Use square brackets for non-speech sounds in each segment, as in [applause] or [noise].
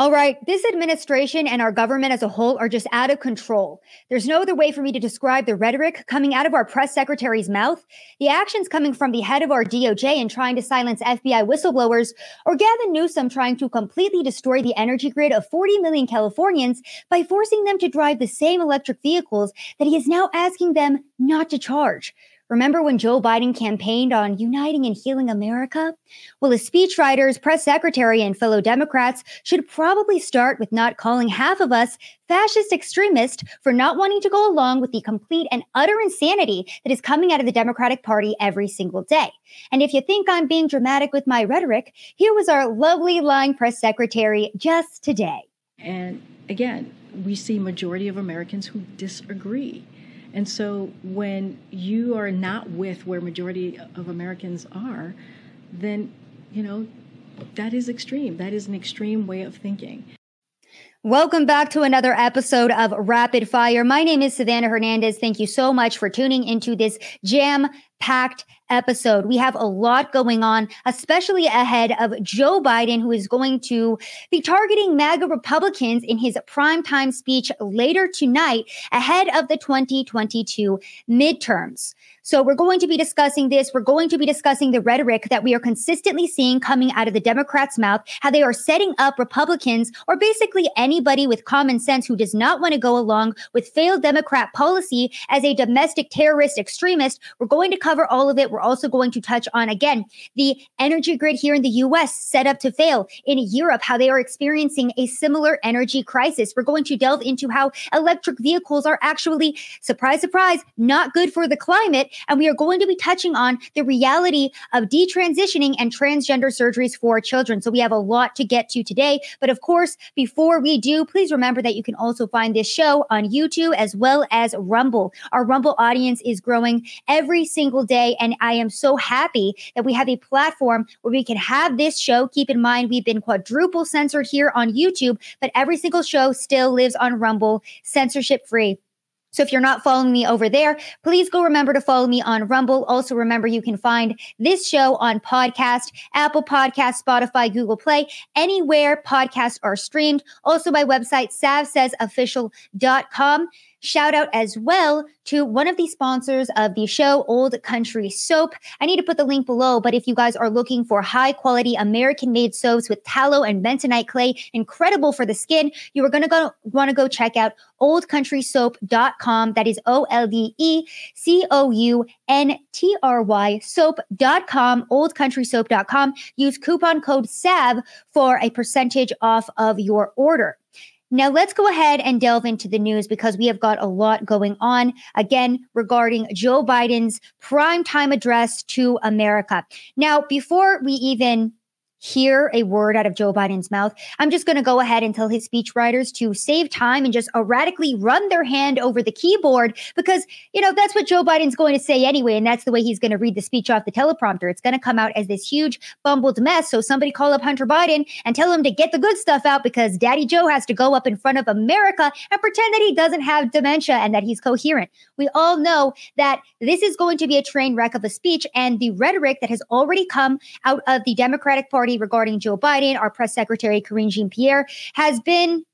All right, this administration and our government as a whole are just out of control. There's no other way for me to describe the rhetoric coming out of our press secretary's mouth, the actions coming from the head of our DOJ in trying to silence FBI whistleblowers, or Gavin Newsom trying to completely destroy the energy grid of 40 million Californians by forcing them to drive the same electric vehicles that he is now asking them not to charge. Remember when Joe Biden campaigned on uniting and healing America? Well, his speechwriters, press secretary, and fellow Democrats should probably start with not calling half of us fascist extremists for not wanting to go along with the complete and utter insanity that is coming out of the Democratic Party every single day. And if you think I'm being dramatic with my rhetoric, here was our lovely lying press secretary just today. And again, we see majority of Americans who disagree. And so when you are not with where majority of Americans are, then, you know, that is extreme. That is an extreme way of thinking. Welcome back to another episode of Rapid Fire. My name is Savannah Hernandez. Thank you so much for tuning into this jam packed episode. We have a lot going on, especially ahead of Joe Biden, who is going to be targeting MAGA Republicans in his primetime speech later tonight ahead of the 2022 midterms. So we're going to be discussing this. We're going to be discussing the rhetoric that we are consistently seeing coming out of the Democrats' mouth, how they are setting up Republicans or basically anybody with common sense who does not want to go along with failed Democrat policy as a domestic terrorist extremist. We're going to cover all of it. We're also going to touch on, again, the energy grid here in the US set up to fail. In Europe, how they are experiencing a similar energy crisis. We're going to delve into how electric vehicles are actually, surprise, surprise, not good for the climate. And we are going to be touching on the reality of detransitioning and transgender surgeries for children. So we have a lot to get to today. But of course, before we do, please remember that you can also find this show on YouTube as well as Rumble. Our Rumble audience is growing every single day. And I am so happy that we have a platform where we can have this show. Keep in mind, we've been quadruple censored here on YouTube, but every single show still lives on Rumble, censorship free. So if you're not following me over there, please go remember to follow me on Rumble. Also remember you can find this show on podcast, Apple Podcast, Spotify, Google Play, anywhere podcasts are streamed. Also my website, savsaysofficial.com. Shout out as well to one of the sponsors of the show, Olde Country Soap. I need to put the link below, but if you guys are looking for high quality American made soaps with tallow and bentonite clay, incredible for the skin, you are going to go want to go check out oldecountrysoap.com. That is O L D E C O U N T R Y soap.com, oldecountrysoap.com. Use coupon code SAV for a percentage off of your order. Now, let's go ahead and delve into the news because we have got a lot going on again regarding Joe Biden's prime time address to America. Now, before we even hear a word out of Joe Biden's mouth, I'm just going to go ahead and tell his speechwriters to save time and just erratically run their hand over the keyboard because, you know, that's what Joe Biden's going to say anyway. And that's the way he's going to read the speech off the teleprompter. It's going to come out as this huge bumbled mess. So somebody call up Hunter Biden and tell him to get the good stuff out because Daddy Joe has to go up in front of America and pretend that he doesn't have dementia and that he's coherent. We all know that this is going to be a train wreck of a speech and the rhetoric that has already come out of the Democratic Party Party regarding Joe Biden, our press secretary, Karine Jean Pierre, has been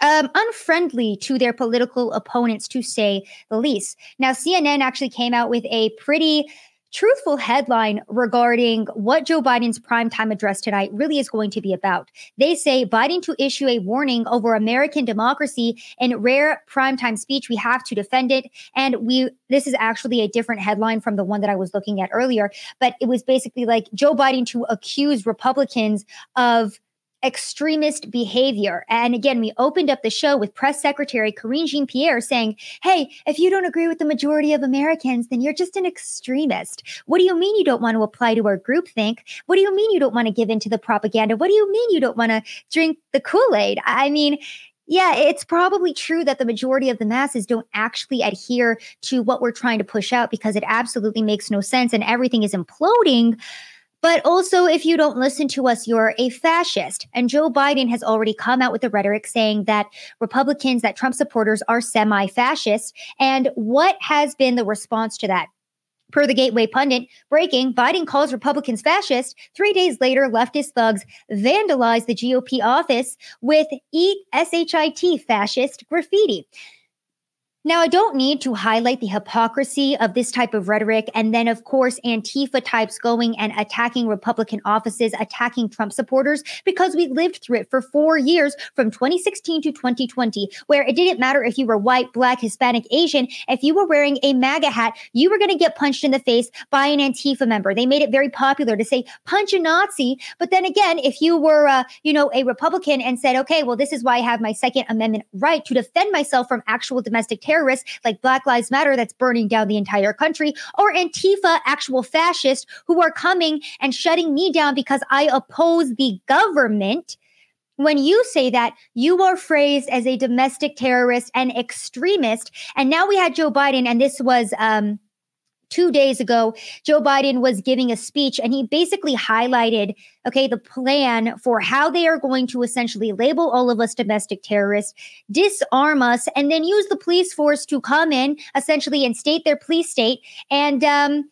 um, unfriendly to their political opponents, to say the least. Now, CNN actually came out with a pretty truthful headline regarding what Joe Biden's primetime address tonight really is going to be about. They say Biden to issue a warning over American democracy in rare primetime speech. We have to defend it. And we, this is actually a different headline from the one that I was looking at earlier, but it was basically like Joe Biden to accuse Republicans of extremist behavior. And again, we opened up the show with Press Secretary Karine Jean Pierre saying, Hey, if you don't agree with the majority of Americans, then you're just an extremist. What do you mean you don't want to apply to our groupthink? What do you mean you don't want to give into the propaganda? What do you mean you don't want to drink the Kool Aid? I mean, yeah, it's probably true that the majority of the masses don't actually adhere to what we're trying to push out because it absolutely makes no sense and everything is imploding. But also, if you don't listen to us, you're a fascist. And Joe Biden has already come out with the rhetoric saying that Republicans, that Trump supporters are semi fascist. And what has been the response to that? Per the Gateway Pundit, breaking Biden calls Republicans fascist. Three days later, leftist thugs vandalize the GOP office with Eat SHIT fascist graffiti. Now, I don't need to highlight the hypocrisy of this type of rhetoric. And then, of course, Antifa types going and attacking Republican offices, attacking Trump supporters, because we lived through it for four years from 2016 to 2020, where it didn't matter if you were white, black, Hispanic, Asian. If you were wearing a MAGA hat, you were going to get punched in the face by an Antifa member. They made it very popular to say, punch a Nazi. But then again, if you were, uh, you know, a Republican and said, okay, well, this is why I have my Second Amendment right to defend myself from actual domestic terror terrorists like Black Lives Matter that's burning down the entire country, or Antifa, actual fascists who are coming and shutting me down because I oppose the government. When you say that, you are phrased as a domestic terrorist and extremist. And now we had Joe Biden, and this was um, two days ago, Joe Biden was giving a speech and he basically highlighted, okay, the plan for how they are going to essentially label all of us domestic terrorists, disarm us, and then use the police force to come in essentially and state their police state and um,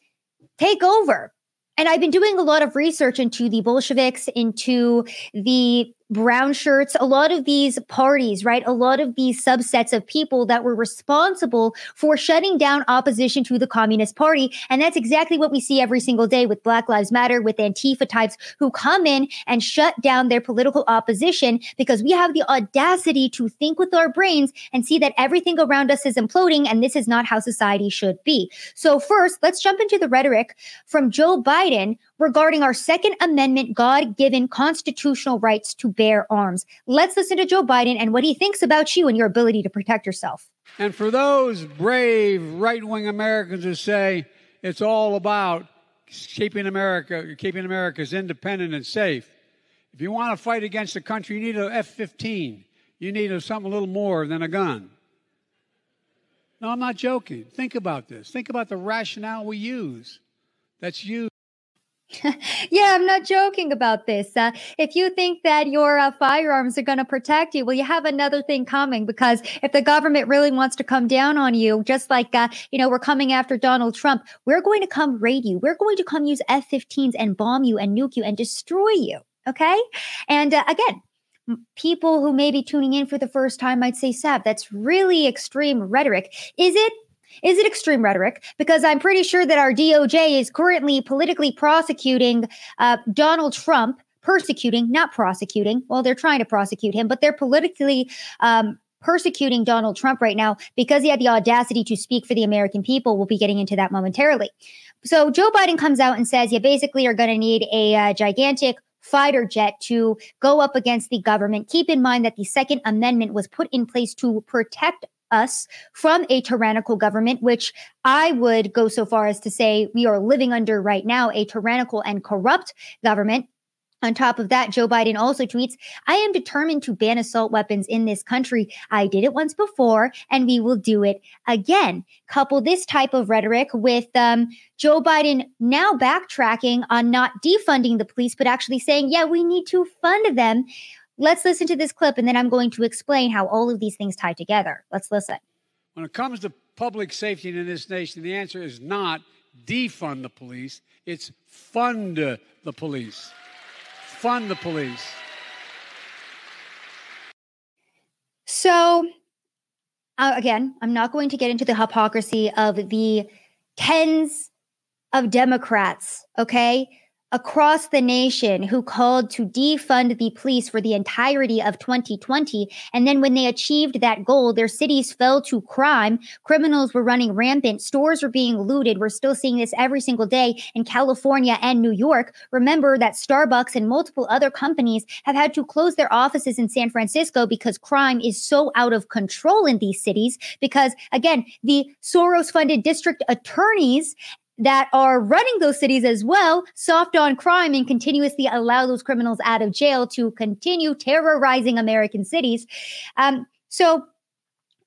take over. And I've been doing a lot of research into the Bolsheviks, into the brown shirts, a lot of these parties, right? A lot of these subsets of people that were responsible for shutting down opposition to the Communist Party. And that's exactly what we see every single day with Black Lives Matter, with Antifa types who come in and shut down their political opposition because we have the audacity to think with our brains and see that everything around us is imploding. And this is not how society should be. So, first, let's jump into the rhetoric from Joe Biden regarding our Second Amendment God given constitutional rights to bear arms. Let's listen to Joe Biden and what he thinks about you and your ability to protect yourself. And for those brave right wing Americans who say it's all about keeping America, keeping America's independent and safe, if you want to fight against the country, you need an F 15. You need something a little more than a gun. No, I'm not joking. Think about this. Think about the rationale we use. That's used. [laughs] yeah, I'm not joking about this. Uh, if you think that your uh, firearms are going to protect you, well, you have another thing coming because if the government really wants to come down on you, just like, uh, you know, we're coming after Donald Trump, we're going to come raid you. We're going to come use F 15s and bomb you and nuke you and destroy you. Okay. And uh, again, people who may be tuning in for the first time might say, Sav, that's really extreme rhetoric. Is it? Is it extreme rhetoric? Because I'm pretty sure that our DOJ is currently politically prosecuting uh, Donald Trump, persecuting, not prosecuting. Well, they're trying to prosecute him, but they're politically um, persecuting Donald Trump right now because he had the audacity to speak for the American people. We'll be getting into that momentarily. So Joe Biden comes out and says, you basically are going to need a uh, gigantic fighter jet to go up against the government. Keep in mind that the Second Amendment was put in place to protect us from a tyrannical government, which I would go so far as to say we are living under right now a tyrannical and corrupt government. On top of that, Joe Biden also tweets, I am determined to ban assault weapons in this country. I did it once before, and we will do it again. Couple this type of rhetoric with um, Joe Biden now backtracking on not defunding the police, but actually saying, yeah, we need to fund them. Let's listen to this clip and then I'm going to explain how all of these things tie together. Let's listen. When it comes to public safety in this nation, the answer is not defund the police, it's fund the police. Fund the police. So, uh, again, I'm not going to get into the hypocrisy of the tens of Democrats, okay? Across the nation who called to defund the police for the entirety of 2020. And then when they achieved that goal, their cities fell to crime. Criminals were running rampant. Stores were being looted. We're still seeing this every single day in California and New York. Remember that Starbucks and multiple other companies have had to close their offices in San Francisco because crime is so out of control in these cities. Because again, the Soros funded district attorneys that are running those cities as well soft on crime and continuously allow those criminals out of jail to continue terrorizing American cities. Um, so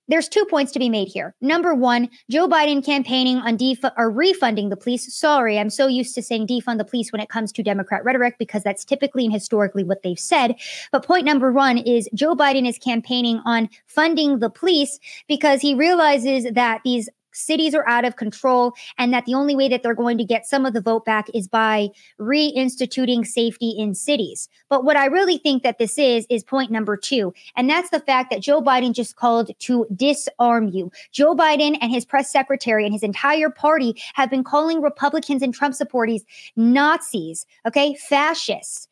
there's two points to be made here. Number one, Joe Biden campaigning on def- or refunding the police. Sorry, I'm so used to saying defund the police when it comes to Democrat rhetoric because that's typically and historically what they've said. But point number one is Joe Biden is campaigning on funding the police because he realizes that these cities are out of control and that the only way that they're going to get some of the vote back is by reinstituting safety in cities. But what I really think that this is, is point number two. And that's the fact that Joe Biden just called to disarm you. Joe Biden and his press secretary and his entire party have been calling Republicans and Trump supporters Nazis, okay, fascists.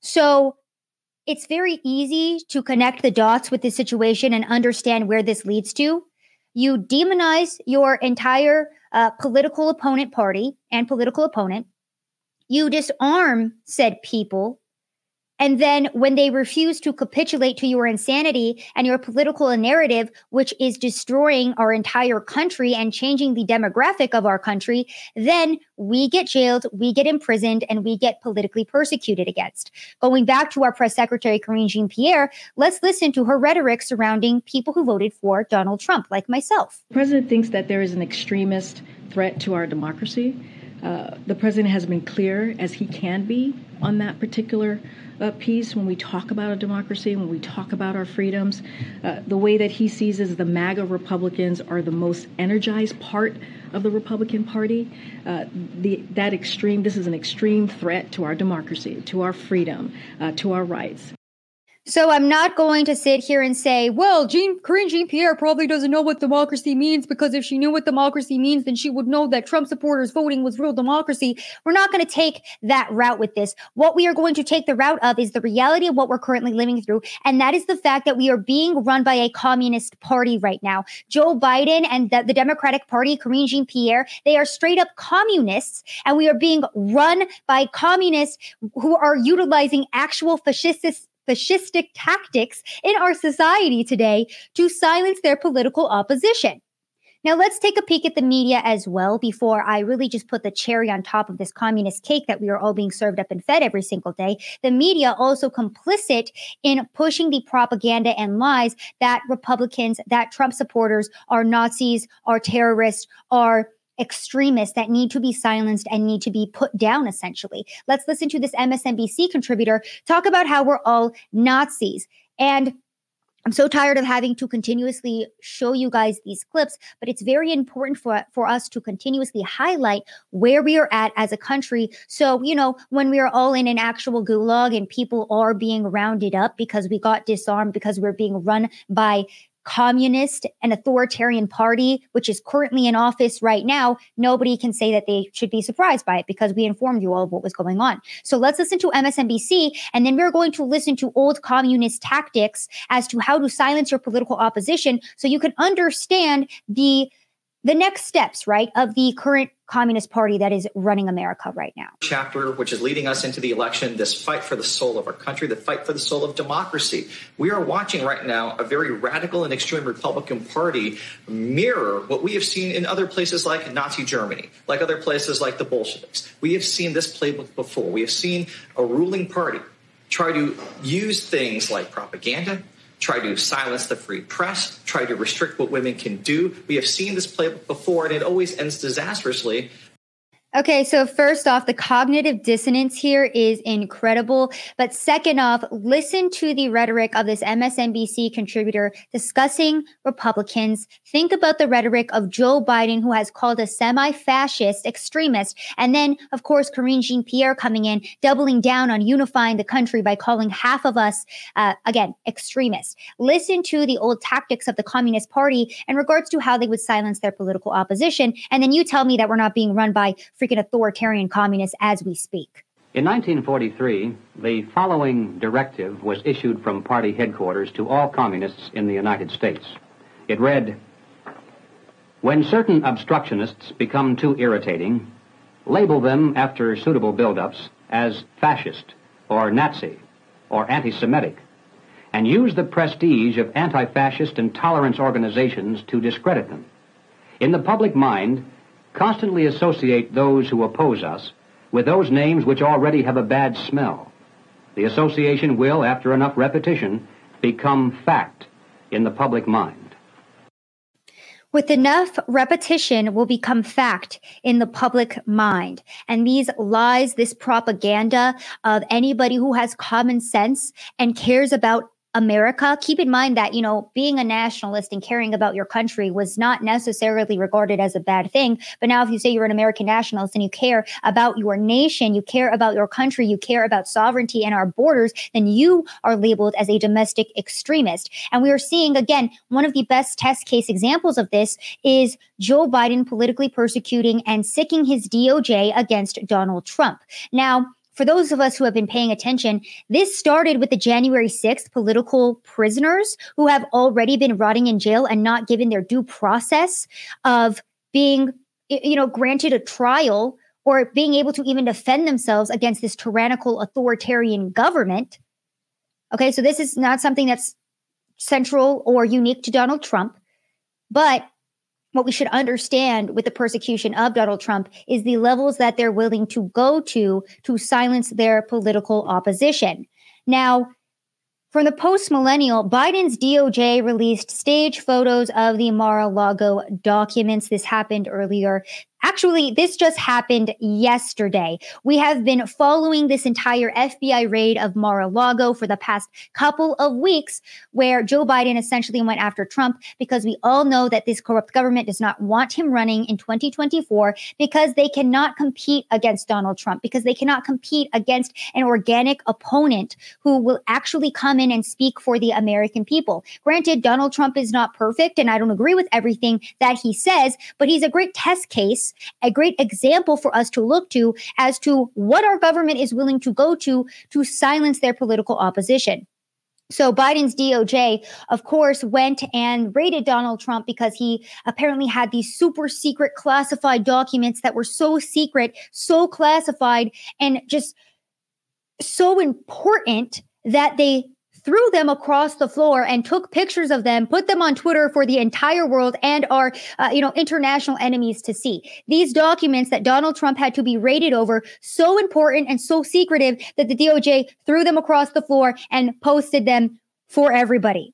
So it's very easy to connect the dots with this situation and understand where this leads to. You demonize your entire uh, political opponent party and political opponent. You disarm said people and then when they refuse to capitulate to your insanity and your political narrative, which is destroying our entire country and changing the demographic of our country, then we get jailed, we get imprisoned, and we get politically persecuted against. Going back to our press secretary, Karine Jean Pierre, let's listen to her rhetoric surrounding people who voted for Donald Trump, like myself. The president thinks that there is an extremist threat to our democracy. Uh, the president has been clear as he can be on that particular uh, piece when we talk about a democracy, when we talk about our freedoms. Uh, the way that he sees is the MAGA Republicans are the most energized part of the Republican Party. Uh, the, that extreme, this is an extreme threat to our democracy, to our freedom, uh, to our rights. So I'm not going to sit here and say, well, Jean Karine Jean Pierre probably doesn't know what democracy means because if she knew what democracy means, then she would know that Trump supporters voting was real democracy. We're not going to take that route with this. What we are going to take the route of is the reality of what we're currently living through. And that is the fact that we are being run by a communist party right now. Joe Biden and the, the Democratic Party, Karine Jean Pierre, they are straight up communists. And we are being run by communists who are utilizing actual fascist fascistic tactics in our society today to silence their political opposition. Now, let's take a peek at the media as well before I really just put the cherry on top of this communist cake that we are all being served up and fed every single day. The media also complicit in pushing the propaganda and lies that Republicans, that Trump supporters are Nazis, are terrorists, are extremists that need to be silenced and need to be put down, essentially. Let's listen to this MSNBC contributor talk about how we're all Nazis. And I'm so tired of having to continuously show you guys these clips, but it's very important for, for us to continuously highlight where we are at as a country. So, you know, when we are all in an actual gulag and people are being rounded up because we got disarmed, because we're being run by communist and authoritarian party, which is currently in office right now, nobody can say that they should be surprised by it because we informed you all of what was going on. So let's listen to MSNBC, and then we're going to listen to old communist tactics as to how to silence your political opposition so you can understand the the next steps, right, of the current Communist Party that is running America right now. Chapter, which is leading us into the election, this fight for the soul of our country, the fight for the soul of democracy. We are watching right now a very radical and extreme Republican Party mirror what we have seen in other places like Nazi Germany, like other places like the Bolsheviks. We have seen this playbook before. We have seen a ruling party try to use things like propaganda, try to silence the free press, try to restrict what women can do. We have seen this playbook before, and it always ends disastrously. Okay, so first off, the cognitive dissonance here is incredible. But second off, listen to the rhetoric of this MSNBC contributor discussing Republicans. Think about the rhetoric of Joe Biden, who has called a semi fascist extremist. And then, of course, Karine Jean Pierre coming in, doubling down on unifying the country by calling half of us, uh, again, extremists. Listen to the old tactics of the Communist Party in regards to how they would silence their political opposition. And then you tell me that we're not being run by freaking authoritarian communists as we speak. In 1943, the following directive was issued from party headquarters to all communists in the United States. It read, When certain obstructionists become too irritating, label them after suitable buildups as fascist or Nazi or anti-Semitic, and use the prestige of anti-fascist and tolerance organizations to discredit them. In the public mind, constantly associate those who oppose us with those names which already have a bad smell. The association will, after enough repetition, become fact in the public mind. With enough repetition will become fact in the public mind. And these lies, this propaganda of anybody who has common sense and cares about America. Keep in mind that, you know, being a nationalist and caring about your country was not necessarily regarded as a bad thing. But now, if you say you're an American nationalist and you care about your nation, you care about your country, you care about sovereignty and our borders, then you are labeled as a domestic extremist. And we are seeing, again, one of the best test case examples of this is Joe Biden politically persecuting and sicking his DOJ against Donald Trump. Now, for those of us who have been paying attention, this started with the January 6th political prisoners who have already been rotting in jail and not given their due process of being, you know, granted a trial or being able to even defend themselves against this tyrannical authoritarian government. Okay, so this is not something that's central or unique to Donald Trump, but what we should understand with the persecution of Donald Trump is the levels that they're willing to go to to silence their political opposition. Now, from the post millennial, Biden's DOJ released stage photos of the Mar a Lago documents. This happened earlier Actually, this just happened yesterday. We have been following this entire FBI raid of Mar a Lago for the past couple of weeks, where Joe Biden essentially went after Trump because we all know that this corrupt government does not want him running in 2024 because they cannot compete against Donald Trump, because they cannot compete against an organic opponent who will actually come in and speak for the American people. Granted, Donald Trump is not perfect, and I don't agree with everything that he says, but he's a great test case a great example for us to look to as to what our government is willing to go to to silence their political opposition. So Biden's DOJ, of course, went and raided Donald Trump because he apparently had these super secret classified documents that were so secret, so classified, and just so important that they threw them across the floor and took pictures of them, put them on Twitter for the entire world and our, uh, you know, international enemies to see. These documents that Donald Trump had to be rated over, so important and so secretive that the DOJ threw them across the floor and posted them for everybody.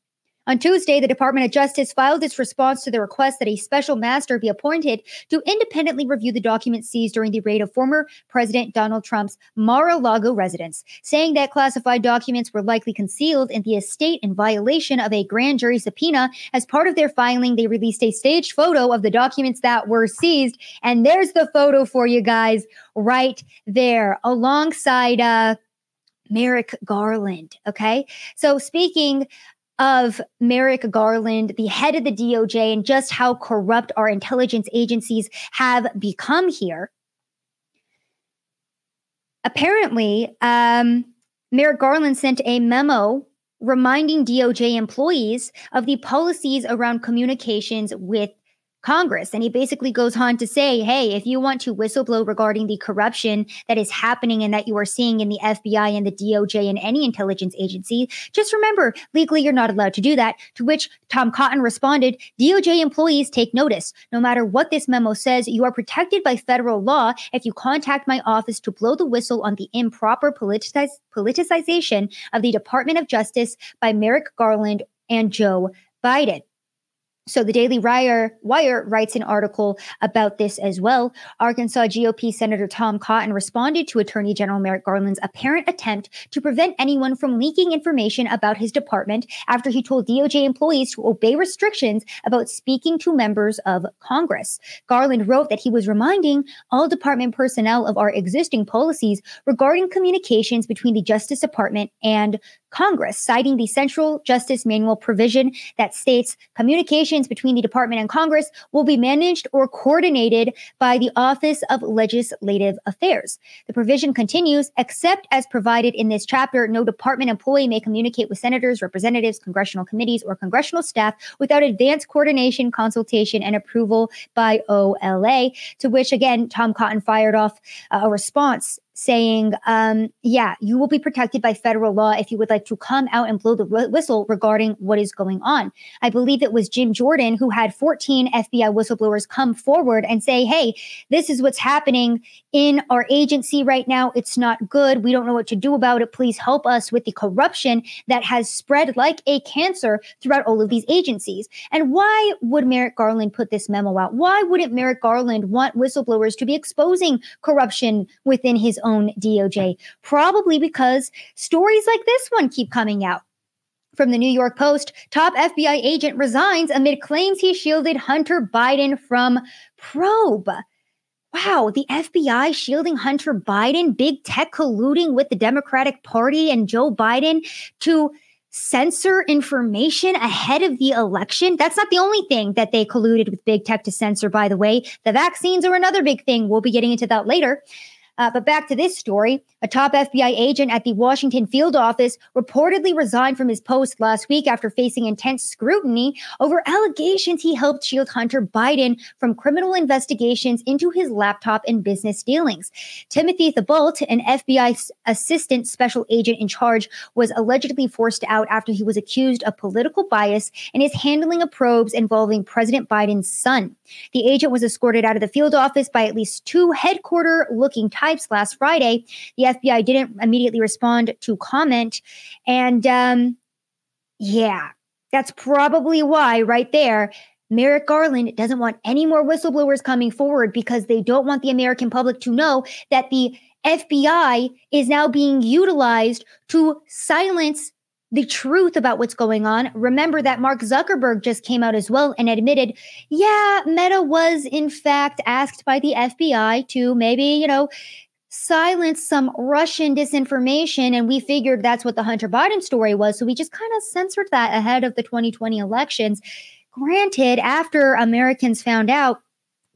On Tuesday, the Department of Justice filed its response to the request that a special master be appointed to independently review the documents seized during the raid of former President Donald Trump's Mar a Lago residence, saying that classified documents were likely concealed in the estate in violation of a grand jury subpoena. As part of their filing, they released a staged photo of the documents that were seized. And there's the photo for you guys right there alongside, uh, Merrick Garland. Okay. So, speaking of Merrick Garland, the head of the DOJ, and just how corrupt our intelligence agencies have become here. Apparently, um, Merrick Garland sent a memo reminding DOJ employees of the policies around communications with Congress. And he basically goes on to say, hey, if you want to whistleblow regarding the corruption that is happening and that you are seeing in the FBI and the DOJ and any intelligence agency, just remember, legally, you're not allowed to do that. To which Tom Cotton responded, DOJ employees take notice. No matter what this memo says, you are protected by federal law if you contact my office to blow the whistle on the improper politiciz- politicization of the Department of Justice by Merrick Garland and Joe Biden. So the Daily Wire, Wire writes an article about this as well. Arkansas GOP Senator Tom Cotton responded to Attorney General Merrick Garland's apparent attempt to prevent anyone from leaking information about his department after he told DOJ employees to obey restrictions about speaking to members of Congress. Garland wrote that he was reminding all department personnel of our existing policies regarding communications between the Justice Department and Congress, citing the Central Justice Manual provision that states communications between the department and Congress will be managed or coordinated by the Office of Legislative Affairs. The provision continues, except as provided in this chapter, no department employee may communicate with senators, representatives, congressional committees, or congressional staff without advance coordination, consultation, and approval by OLA. To which, again, Tom Cotton fired off uh, a response saying, um, yeah, you will be protected by federal law if you would like to come out and blow the whistle regarding what is going on. I believe it was Jim Jordan who had 14 FBI whistleblowers come forward and say, hey, this is what's happening in our agency right now. It's not good. We don't know what to do about it. Please help us with the corruption that has spread like a cancer throughout all of these agencies. And why would Merrick Garland put this memo out? Why wouldn't Merrick Garland want whistleblowers to be exposing corruption within his own DOJ? Probably because stories like this one keep coming out. From the New York Post, top FBI agent resigns amid claims he shielded Hunter Biden from probe. Wow, the FBI shielding Hunter Biden, big tech colluding with the Democratic Party and Joe Biden to censor information ahead of the election. That's not the only thing that they colluded with big tech to censor, by the way. The vaccines are another big thing. We'll be getting into that later. Uh, but back to this story. A top FBI agent at the Washington field office reportedly resigned from his post last week after facing intense scrutiny over allegations he helped shield Hunter Biden from criminal investigations into his laptop and business dealings. Timothy Thibault, an FBI assistant special agent in charge, was allegedly forced out after he was accused of political bias in his handling of probes involving President Biden's son. The agent was escorted out of the field office by at least two headquarter looking types last Friday. The FBI didn't immediately respond to comment. And um, yeah, that's probably why, right there, Merrick Garland doesn't want any more whistleblowers coming forward because they don't want the American public to know that the FBI is now being utilized to silence the truth about what's going on. Remember that Mark Zuckerberg just came out as well and admitted, yeah, Meta was in fact asked by the FBI to maybe, you know, silence some Russian disinformation. And we figured that's what the Hunter Biden story was. So we just kind of censored that ahead of the 2020 elections. Granted, after Americans found out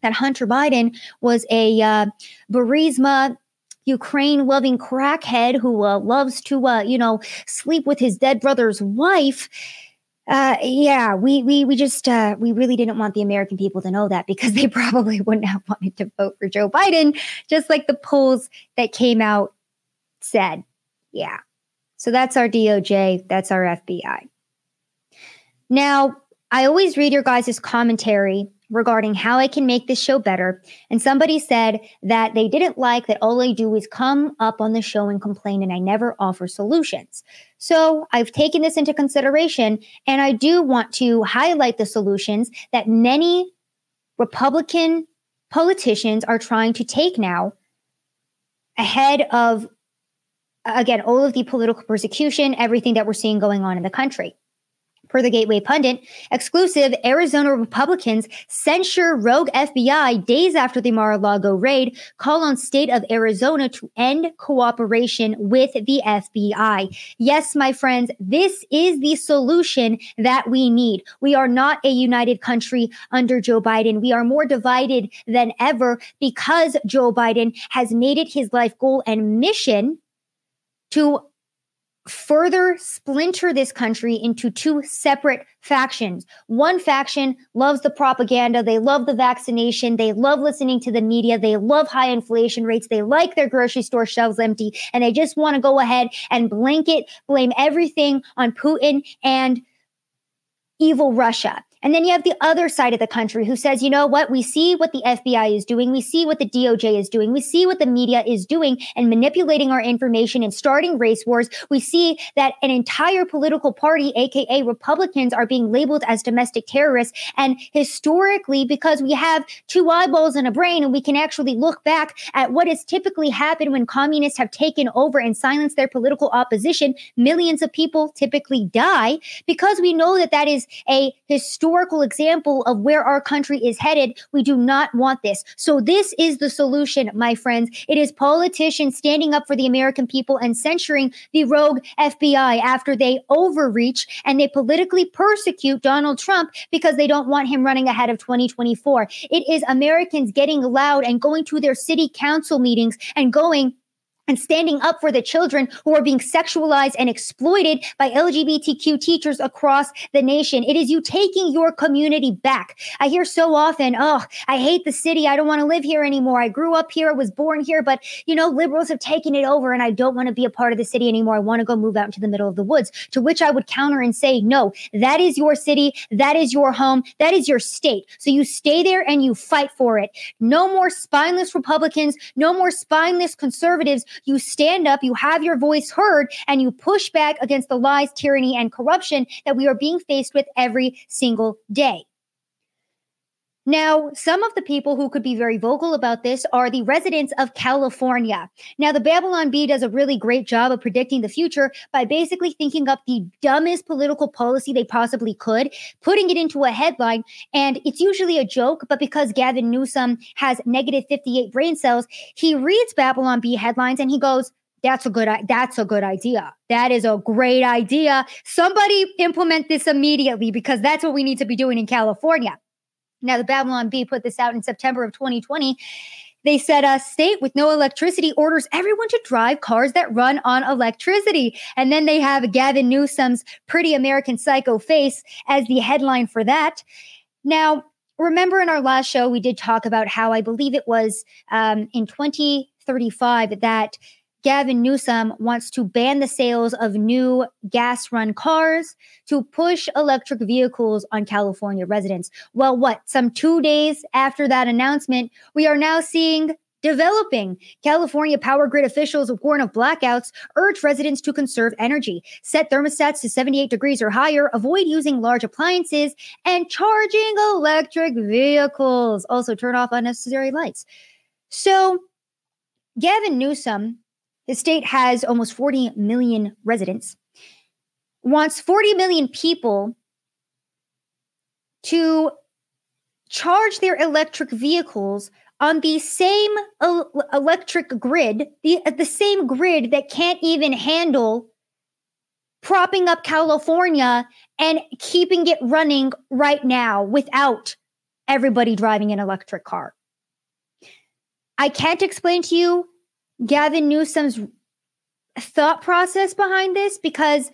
that Hunter Biden was a uh, Burisma Ukraine loving crackhead who uh, loves to, uh, you know, sleep with his dead brother's wife. Uh, yeah, we we we just uh, we really didn't want the American people to know that because [laughs] they probably wouldn't have wanted to vote for Joe Biden, just like the polls that came out said. Yeah, so that's our DOJ, that's our FBI. Now, I always read your guys' commentary regarding how I can make this show better. And somebody said that they didn't like that all I do is come up on the show and complain and I never offer solutions. So I've taken this into consideration and I do want to highlight the solutions that many Republican politicians are trying to take now ahead of, again, all of the political persecution, everything that we're seeing going on in the country. Per the Gateway Pundit, exclusive Arizona Republicans censure rogue FBI days after the Mar a Lago raid, call on state of Arizona to end cooperation with the FBI. Yes, my friends, this is the solution that we need. We are not a united country under Joe Biden. We are more divided than ever because Joe Biden has made it his life goal and mission to further splinter this country into two separate factions. One faction loves the propaganda, they love the vaccination, they love listening to the media, they love high inflation rates, they like their grocery store shelves empty, and they just want to go ahead and blanket blame everything on Putin and evil Russia. And then you have the other side of the country who says, you know what? We see what the FBI is doing. We see what the DOJ is doing. We see what the media is doing and manipulating our information and starting race wars. We see that an entire political party, AKA Republicans, are being labeled as domestic terrorists. And historically, because we have two eyeballs and a brain and we can actually look back at what has typically happened when communists have taken over and silenced their political opposition, millions of people typically die because we know that that is a historical historical example of where our country is headed. We do not want this. So, this is the solution, my friends. It is politicians standing up for the American people and censuring the rogue FBI after they overreach and they politically persecute Donald Trump because they don't want him running ahead of 2024. It is Americans getting loud and going to their city council meetings and going, and standing up for the children who are being sexualized and exploited by LGBTQ teachers across the nation. It is you taking your community back. I hear so often, oh, I hate the city. I don't want to live here anymore. I grew up here, I was born here, but you know, liberals have taken it over and I don't want to be a part of the city anymore. I want to go move out into the middle of the woods. To which I would counter and say, no, that is your city. That is your home. That is your state. So you stay there and you fight for it. No more spineless Republicans. No more spineless conservatives you stand up, you have your voice heard, and you push back against the lies, tyranny, and corruption that we are being faced with every single day. Now, some of the people who could be very vocal about this are the residents of California. Now, the Babylon Bee does a really great job of predicting the future by basically thinking up the dumbest political policy they possibly could, putting it into a headline, and it's usually a joke, but because Gavin Newsom has negative 58 brain cells, he reads Babylon Bee headlines and he goes, that's a good that's a good idea. That is a great idea. Somebody implement this immediately because that's what we need to be doing in California. Now, the Babylon Bee put this out in September of 2020. They said a state with no electricity orders everyone to drive cars that run on electricity. And then they have Gavin Newsom's pretty American psycho face as the headline for that. Now, remember in our last show, we did talk about how I believe it was um, in 2035 that Gavin Newsom wants to ban the sales of new gas run cars to push electric vehicles on California residents. Well, what? Some two days after that announcement, we are now seeing developing. California power grid officials warn of blackouts, urge residents to conserve energy, set thermostats to 78 degrees or higher, avoid using large appliances, and charging electric vehicles. Also, turn off unnecessary lights. So, Gavin Newsom the state has almost 40 million residents, wants 40 million people to charge their electric vehicles on the same el- electric grid, the, uh, the same grid that can't even handle propping up California and keeping it running right now without everybody driving an electric car. I can't explain to you Gavin Newsom's thought process behind this because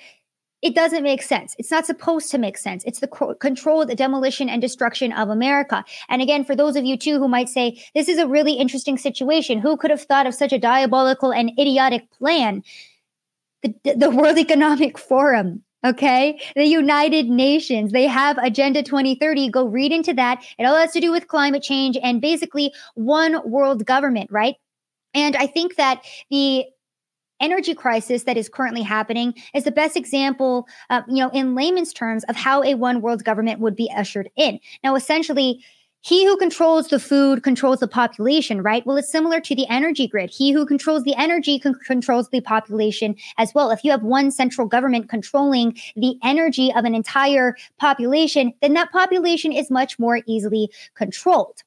it doesn't make sense. It's not supposed to make sense. It's the co- controlled demolition and destruction of America. And again, for those of you too who might say, this is a really interesting situation. Who could have thought of such a diabolical and idiotic plan? The, the World Economic Forum, okay? The United Nations, they have Agenda 2030. Go read into that. It all has to do with climate change and basically one world government, right? And I think that the energy crisis that is currently happening is the best example, uh, you know, in layman's terms, of how a one world government would be ushered in. Now, essentially, he who controls the food controls the population, right? Well, it's similar to the energy grid. He who controls the energy con- controls the population as well. If you have one central government controlling the energy of an entire population, then that population is much more easily controlled.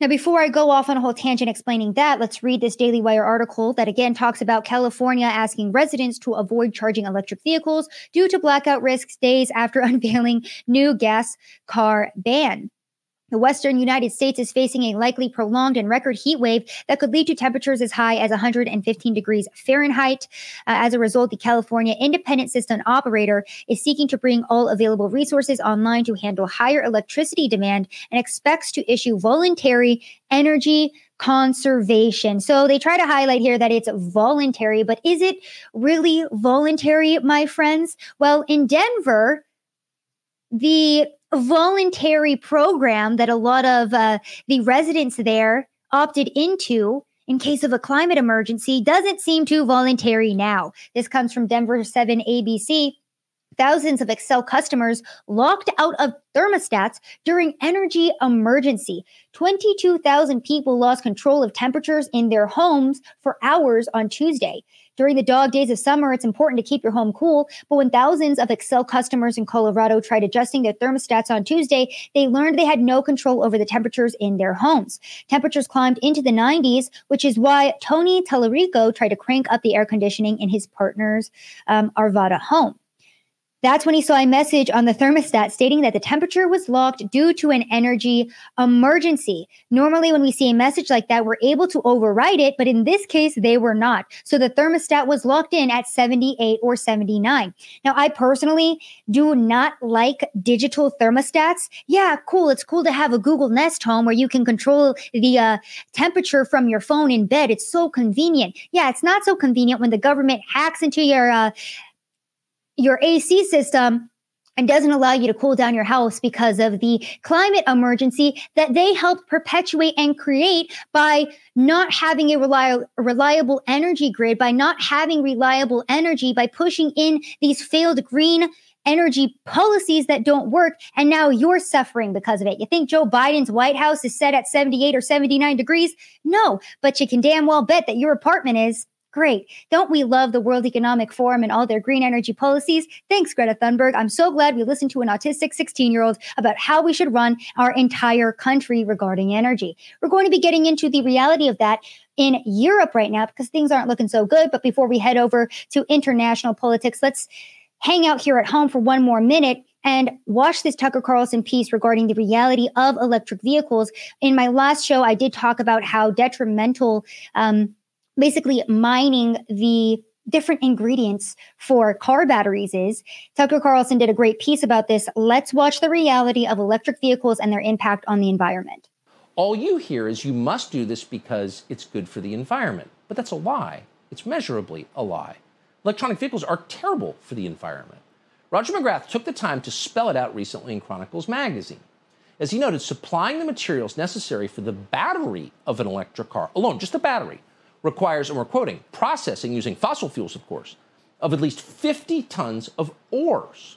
Now, before I go off on a whole tangent explaining that, let's read this Daily Wire article that again talks about California asking residents to avoid charging electric vehicles due to blackout risks days after [laughs] unveiling new gas car ban. The western United States is facing a likely prolonged and record heat wave that could lead to temperatures as high as 115 degrees Fahrenheit. Uh, as a result, the California Independent System Operator is seeking to bring all available resources online to handle higher electricity demand and expects to issue voluntary energy conservation. So they try to highlight here that it's voluntary, but is it really voluntary, my friends? Well, in Denver, the voluntary program that a lot of uh, the residents there opted into in case of a climate emergency doesn't seem too voluntary now. This comes from Denver 7 ABC. Thousands of Xcel customers locked out of thermostats during energy emergency. 22,000 people lost control of temperatures in their homes for hours on Tuesday. During the dog days of summer, it's important to keep your home cool. But when thousands of Xcel customers in Colorado tried adjusting their thermostats on Tuesday, they learned they had no control over the temperatures in their homes. Temperatures climbed into the 90s, which is why Tony Tellerico tried to crank up the air conditioning in his partner's um, Arvada home. That's when he saw a message on the thermostat stating that the temperature was locked due to an energy emergency. Normally, when we see a message like that, we're able to override it, but in this case, they were not. So the thermostat was locked in at 78 or 79. Now, I personally do not like digital thermostats. Yeah, cool. It's cool to have a Google Nest home where you can control the uh, temperature from your phone in bed. It's so convenient. Yeah, it's not so convenient when the government hacks into your uh, your AC system and doesn't allow you to cool down your house because of the climate emergency that they helped perpetuate and create by not having a reliable, reliable energy grid, by not having reliable energy, by pushing in these failed green energy policies that don't work. And now you're suffering because of it. You think Joe Biden's White House is set at 78 or 79 degrees? No, but you can damn well bet that your apartment is. Great. Don't we love the World Economic Forum and all their green energy policies? Thanks, Greta Thunberg. I'm so glad we listened to an autistic 16 year old about how we should run our entire country regarding energy. We're going to be getting into the reality of that in Europe right now because things aren't looking so good. But before we head over to international politics, let's hang out here at home for one more minute and watch this Tucker Carlson piece regarding the reality of electric vehicles. In my last show, I did talk about how detrimental um, basically mining the different ingredients for car batteries is. Tucker Carlson did a great piece about this. Let's watch the reality of electric vehicles and their impact on the environment. All you hear is you must do this because it's good for the environment. But that's a lie. It's measurably a lie. Electronic vehicles are terrible for the environment. Roger McGrath took the time to spell it out recently in Chronicles magazine. As he noted, supplying the materials necessary for the battery of an electric car alone, just the battery, requires, and we're quoting, processing using fossil fuels, of course, of at least 50 tons of ores.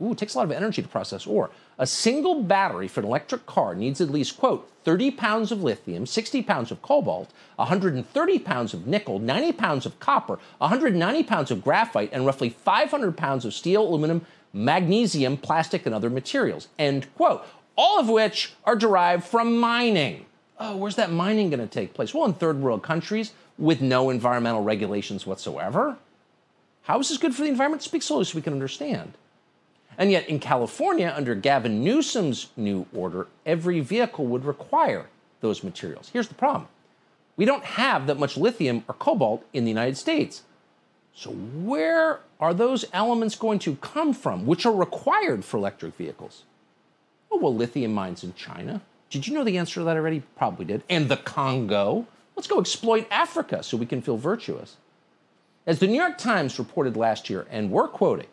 Ooh, it takes a lot of energy to process ore. A single battery for an electric car needs at least, quote, 30 pounds of lithium, 60 pounds of cobalt, 130 pounds of nickel, 90 pounds of copper, 190 pounds of graphite, and roughly 500 pounds of steel, aluminum, magnesium, plastic, and other materials, end quote. All of which are derived from mining oh, where's that mining going to take place? Well, in third world countries with no environmental regulations whatsoever. How is this good for the environment? Speak slowly so we can understand. And yet, in California, under Gavin Newsom's new order, every vehicle would require those materials. Here's the problem we don't have that much lithium or cobalt in the United States. So, where are those elements going to come from, which are required for electric vehicles? Oh, well, lithium mines in China, did you know the answer to that already? Probably did. And the Congo? Let's go exploit Africa so we can feel virtuous. As the New York Times reported last year, and we're quoting,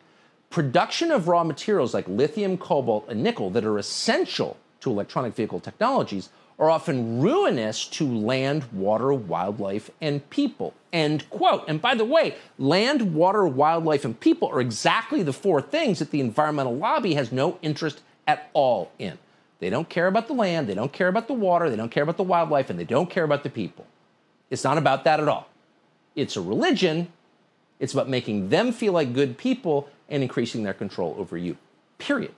production of raw materials like lithium, cobalt, and nickel that are essential to electronic vehicle technologies are often ruinous to land, water, wildlife, and people. End quote. And by the way, land, water, wildlife, and people are exactly the four things that the environmental lobby has no interest at all in. They don't care about the land, they don't care about the water, they don't care about the wildlife, and they don't care about the people. It's not about that at all. It's a religion. It's about making them feel like good people and increasing their control over you. Period.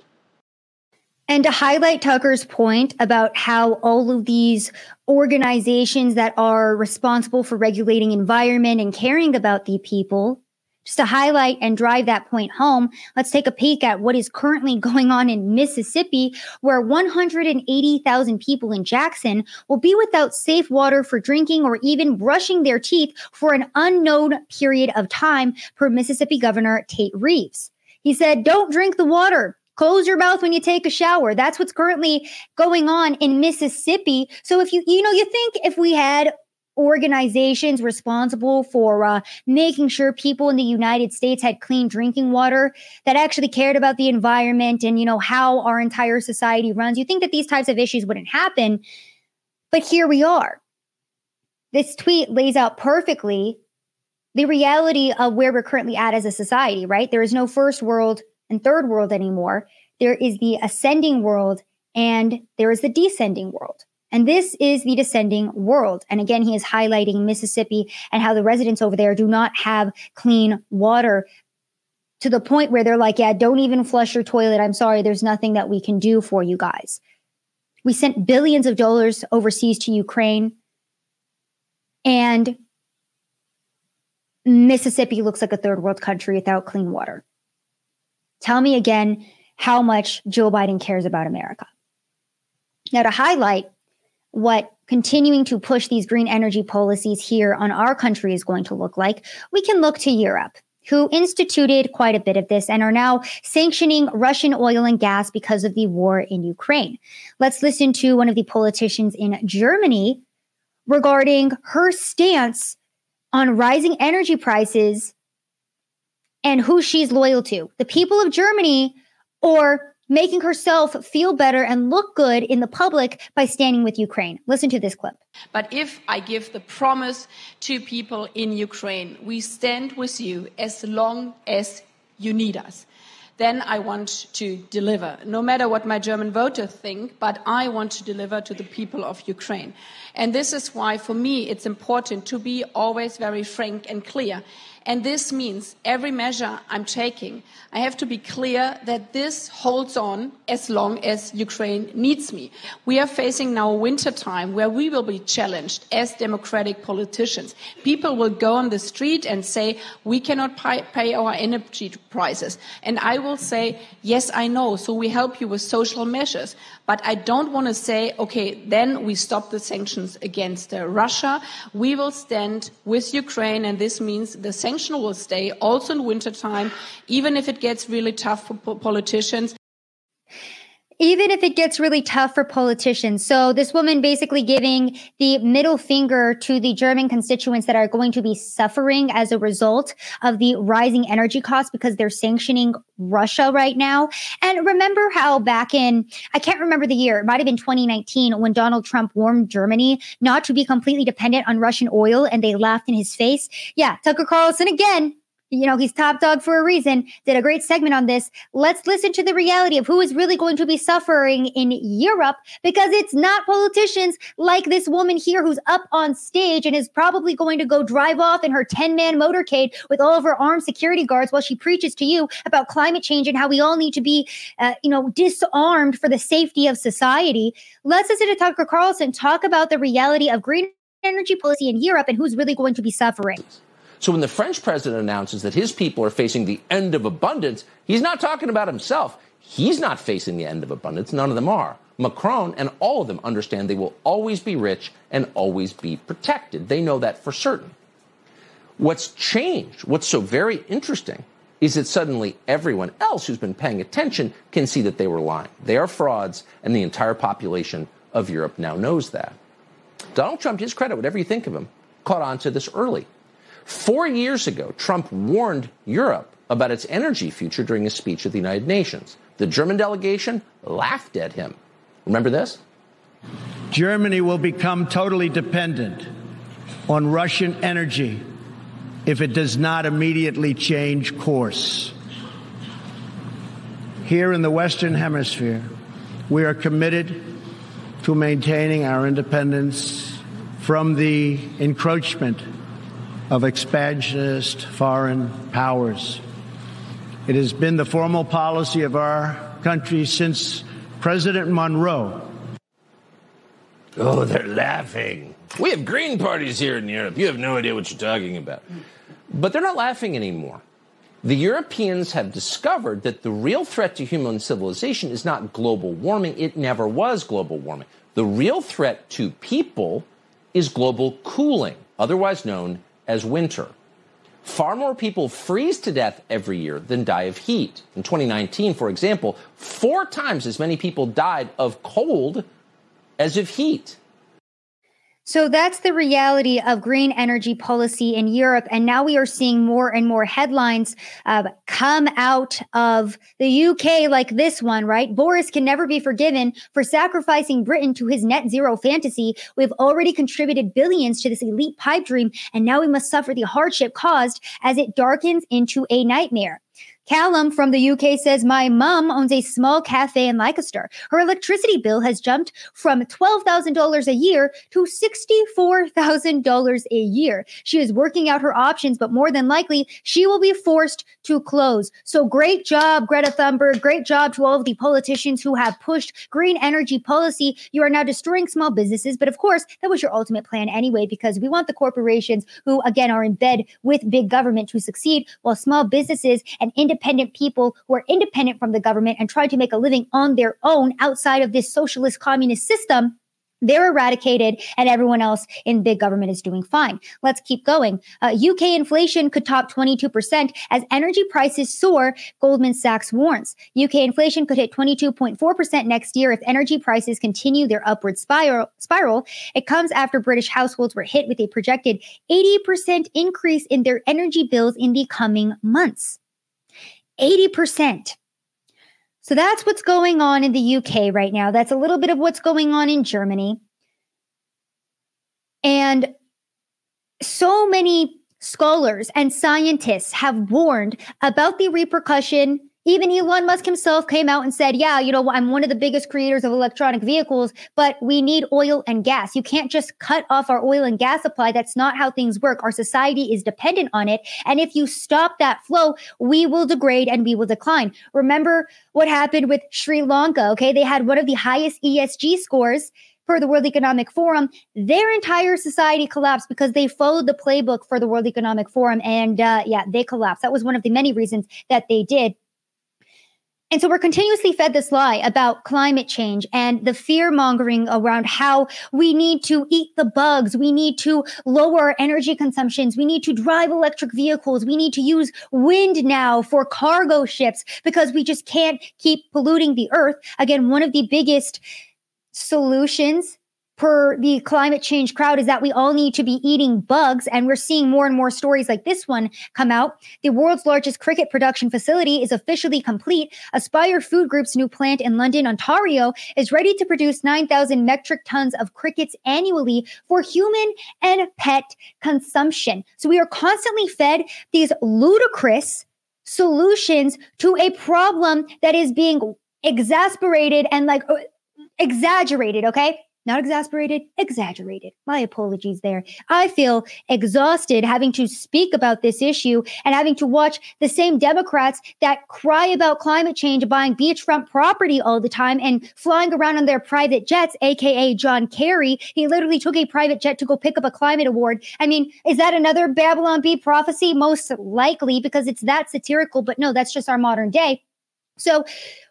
And to highlight Tucker's point about how all of these organizations that are responsible for regulating environment and caring about the people just to highlight and drive that point home, let's take a peek at what is currently [laughs] going on in Mississippi, where 180,000 people in Jackson will be without safe water for drinking or even brushing their teeth for an unknown period of time, per Mississippi Governor Tate Reeves. He said, Don't drink the water. Close your mouth when you take a shower. That's what's currently going on in Mississippi. So if you, you know, you think if we had organizations responsible for uh, making sure people in the United States had clean drinking water that actually cared about the environment and you know how our entire society runs. You think that these types of issues wouldn't happen, but here we are. This tweet lays out perfectly the reality of where we're currently at as a society, right? There is no first world and third world anymore. There is the ascending world and there is the descending world. And this is the descending world. And again, he is highlighting Mississippi and how the residents over there do not have clean water to the point where they're like, yeah, don't even flush your toilet. I'm sorry, there's nothing that we can do for you guys. We sent billions of dollars overseas to Ukraine. And Mississippi looks like a third world country without clean water. Tell me again how much Joe Biden cares about America. Now, to highlight what continuing to push these green energy policies here on our country is going to look like, we can look to Europe who instituted quite a bit of this and are now sanctioning Russian oil and gas because of the war in Ukraine. Let's listen to one of the politicians in Germany regarding her stance on rising energy prices and who she's loyal to the people of Germany or making herself feel better and look good in the public by standing with Ukraine. Listen to this clip. But if I give the promise to people in Ukraine, we stand with you as long as you need us. then I want to deliver, no matter what my German voters think, but I want to deliver to the people of Ukraine. And this is why, for me, it's important to be always very frank and clear. And this means every measure I'm taking, I have to be clear that this holds on as long as Ukraine needs me. We are facing now winter time where we will be challenged as democratic politicians. People will go on the street and say, we cannot pay our energy prices. And I will say, yes, I know. So we help you with social measures. But I don't want to say, okay, then we stop the sanctions against uh, Russia. We will stand with Ukraine, and this means the sanction will stay also in wintertime, even if it gets really tough for politicians even if it gets really tough for politicians. So this woman basically giving the middle finger to the German constituents that are going to be suffering as a result of the rising energy costs because they're sanctioning Russia right now. And remember how back in, I can't remember the year, it might have been 2019 when Donald Trump warned Germany not to be completely dependent on Russian oil and they laughed in his face. Yeah, Tucker Carlson again you know, he's top dog for a reason, did a great segment on this. Let's listen to the reality of who is really going to be suffering in Europe because it's not politicians like this woman here who's up on stage and is probably going to go drive off in her 10 man motorcade with all of her armed security guards while she preaches to you about climate change and how we all need to be, uh, you know, disarmed for the safety of society. Let's listen to Tucker Carlson talk about the reality of green energy policy in Europe and who's really going to be suffering. So when the French president announces that his people are facing the end of abundance, he's not talking about himself. He's not facing the end of abundance. None of them are. Macron and all of them understand they will always be rich and always be protected. They know that for certain. What's changed, what's so very interesting, is that suddenly everyone else who's been paying attention can see that they were lying. They are frauds, and the entire population of Europe now knows that. Donald Trump, to his credit, whatever you think of him, caught on to this early. Four years ago, Trump warned Europe about its energy future during a speech at the United Nations. The German delegation laughed at him. Remember this? Germany will become totally dependent on Russian energy if it does not immediately change course. Here in the Western Hemisphere, we are committed to maintaining our independence from the encroachment of expansionist foreign powers. It has been the formal policy of our country since President Monroe. Oh, they're laughing. We have green parties here in Europe. You have no idea what you're talking about. But they're not laughing anymore. The Europeans have discovered that the real threat to human civilization is not global warming. It never was global warming. The real threat to people is global cooling, otherwise known as winter. Far more people freeze to death every year than die of heat. In 2019, for example, four times as many people died of cold as of heat. So that's the reality of green energy policy in Europe. And now we are seeing more and more headlines uh, come out of the UK, like this one, right? Boris can never be forgiven for sacrificing Britain to his net zero fantasy. We've already contributed billions to this elite pipe dream, and now we must suffer the hardship caused as it darkens into a nightmare. Callum from the UK says, My mum owns a small cafe in Leicester. Her electricity bill has jumped from $12,000 a year to $64,000 a year. She is working out her options, but more than likely, she will be forced to close. So great job, Greta Thunberg. Great job to all of the politicians who have pushed green energy policy. You are now destroying small businesses. But of course, that was your ultimate plan anyway, because we want the corporations who, again, are in bed with big government to succeed, while small businesses and independent independent people who are independent from the government and try to make a living on their own outside of this socialist communist system they're eradicated and everyone else in big government is doing fine. Let's keep going. Uh, UK inflation could top 22% as energy prices soar, Goldman Sachs warns. UK inflation could hit 22.4% next year if energy prices continue their upward spiral. spiral. It comes after British households were hit with a projected 80% increase in their energy bills in the coming months. 80%. So that's what's going on in the UK right now. That's a little bit of what's going on in Germany. And so many scholars and scientists have warned about the repercussion even Elon Musk himself came out and said, Yeah, you know, I'm one of the biggest creators of electronic vehicles, but we need oil and gas. You can't just cut off our oil and gas supply. That's not how things work. Our society is dependent on it. And if you stop that flow, we will degrade and we will decline. Remember what happened with Sri Lanka? Okay. They had one of the highest ESG scores per the World Economic Forum, their entire society collapsed because they followed the playbook for the World Economic Forum. And uh, yeah, they collapsed. That was one of the many reasons that they did. And so we're continuously fed this lie about climate change and the fear mongering around how we need to eat the bugs. We need to lower our energy consumptions. We need to drive electric vehicles. We need to use wind now for cargo ships because we just can't keep polluting the earth. Again, one of the biggest solutions per the climate change crowd is that we all need to be eating bugs. And we're seeing more and more stories like this one come out. The world's largest cricket production facility is officially complete. Aspire Food Group's new plant in London, Ontario is ready to produce 9,000 metric tons of crickets annually for human and pet consumption. So we are constantly fed these ludicrous solutions to a problem that is being exasperated and like uh, exaggerated, okay? Not exasperated, exaggerated. My apologies there. I feel exhausted having to speak about this issue and having to watch the same Democrats that cry about climate change buying beachfront property all the time and flying around on their private jets, aka John Kerry. He literally took a private jet to go pick up a climate award. I mean, is that another Babylon Bee prophecy? Most likely because it's that satirical, but no, that's just our modern day. So,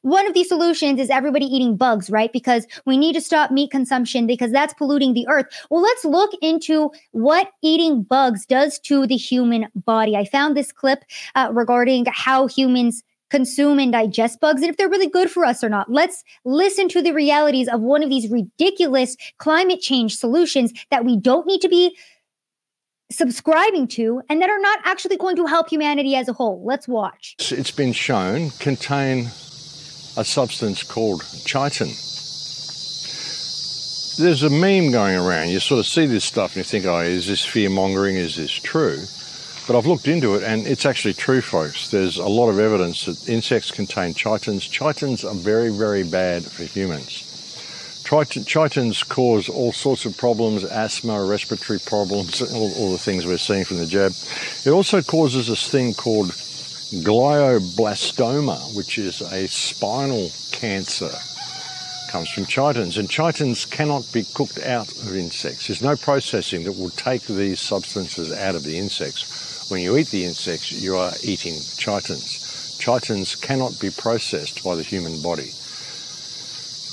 one of the solutions is everybody eating bugs, right? Because we need to stop meat consumption because that's polluting the earth. Well, let's look into what eating bugs does to the human body. I found this clip uh, regarding how humans consume and digest bugs and if they're really good for us or not. Let's listen to the realities of one of these ridiculous climate change solutions that we don't need to be subscribing to and that are not actually going to help humanity as a whole. Let's watch. It's been shown contain a substance called chitin. There's a meme going around. You sort of see this stuff and you think, oh, is this fear mongering? Is this true? But I've looked into it and it's actually true, folks. There's a lot of evidence that insects contain chitins. Chitins are very, very bad for humans. Chitins cause all sorts of problems, asthma, respiratory problems, all, all, the things we're seeing from the jab. It also causes this thing called glioblastoma, which is a spinal cancer. Comes from chitins, and chitins cannot be cooked out of insects. There's no processing that will take these substances out of the insects. When you eat the insects, you are eating chitins. Chitins cannot be processed by the human body.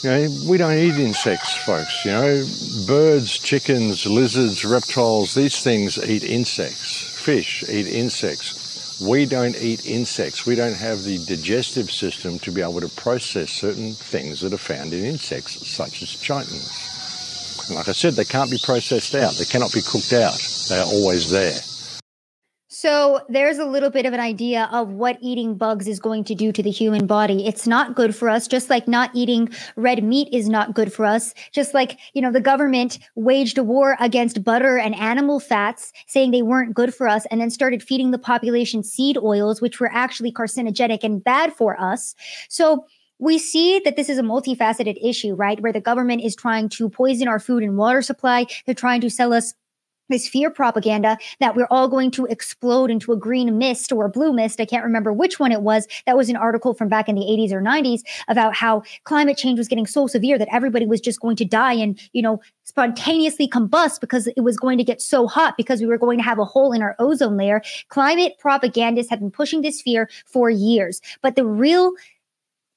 You know, we don't eat insects, folks. You know, birds, chickens, lizards, reptiles, these things eat insects. Fish eat insects. We don't eat insects. We don't have the digestive system to be able to process certain things that are found in insects, such as chitins. And like I said, they can't be processed out. They cannot be cooked out. They are always there. So there's a little bit of an idea of what eating bugs is going to do to the human body. It's not good for us, just like not eating red meat is not good for us. Just like, you know, the government waged a war against butter and animal fats, saying they weren't good for us, and then started feeding the population seed oils, which were actually carcinogenic and bad for us. So we see that this is a multifaceted issue, right? Where the government is trying to poison our food and water supply. They're trying to sell us this fear propaganda that we're all going to explode into a green mist or a blue mist. I can't remember which one it was. That was an article from back in the 80s or 90s about how climate change was getting so severe that everybody was just going to die and, you know, spontaneously combust because it was going to get so hot because we were going to have a hole in our ozone layer. Climate propagandists have been pushing this fear for years. But the real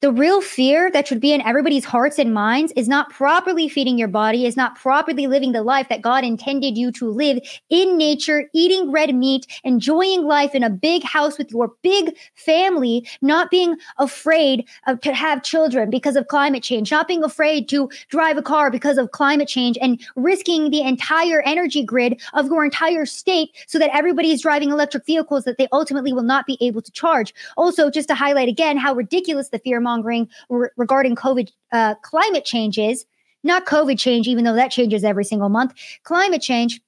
the real fear that should be in everybody's hearts and minds is not properly feeding your body, is not properly living the life that God intended you to live in nature, eating red meat, enjoying life in a big house with your big family, not being afraid of, to have children because of climate change, not being afraid to drive a car because of climate change, and risking the entire energy grid of your entire state so that everybody is driving electric vehicles that they ultimately will not be able to charge. Also, just to highlight again how ridiculous the fear re- regarding COVID uh, climate change is. Not COVID change, even though that changes every single month. Climate change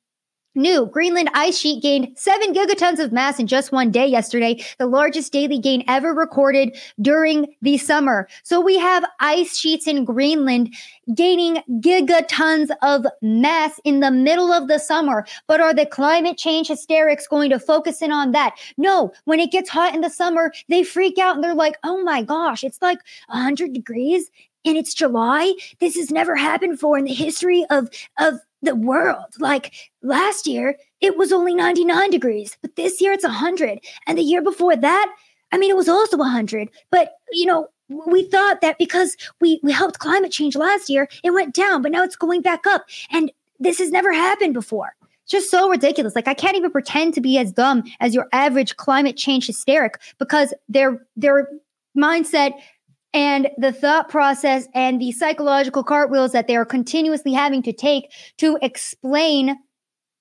New Greenland ice sheet gained 7 gigatons of mass in just one day yesterday, the largest daily gain ever recorded during the summer. So we have ice sheets in Greenland gaining gigatons of mass in the middle of the summer. But are the climate change hysterics going to focus in on that? No, when it gets hot in the summer, they freak out and they're like, oh my gosh, it's like 100 degrees and it's July. This has never happened before in the history of, of the world. Like last year, it was only 99 degrees, but this year it's 100. And the year before that, I mean, it was also 100. But, you know, we thought that because we, we helped climate change last year, it went down, but now it's going back up. And this has never happened before. just so ridiculous. Like I can't even pretend to be as dumb as your average climate change hysteric because their their mindset and the thought process and the psychological cartwheels that they are continuously having to take to explain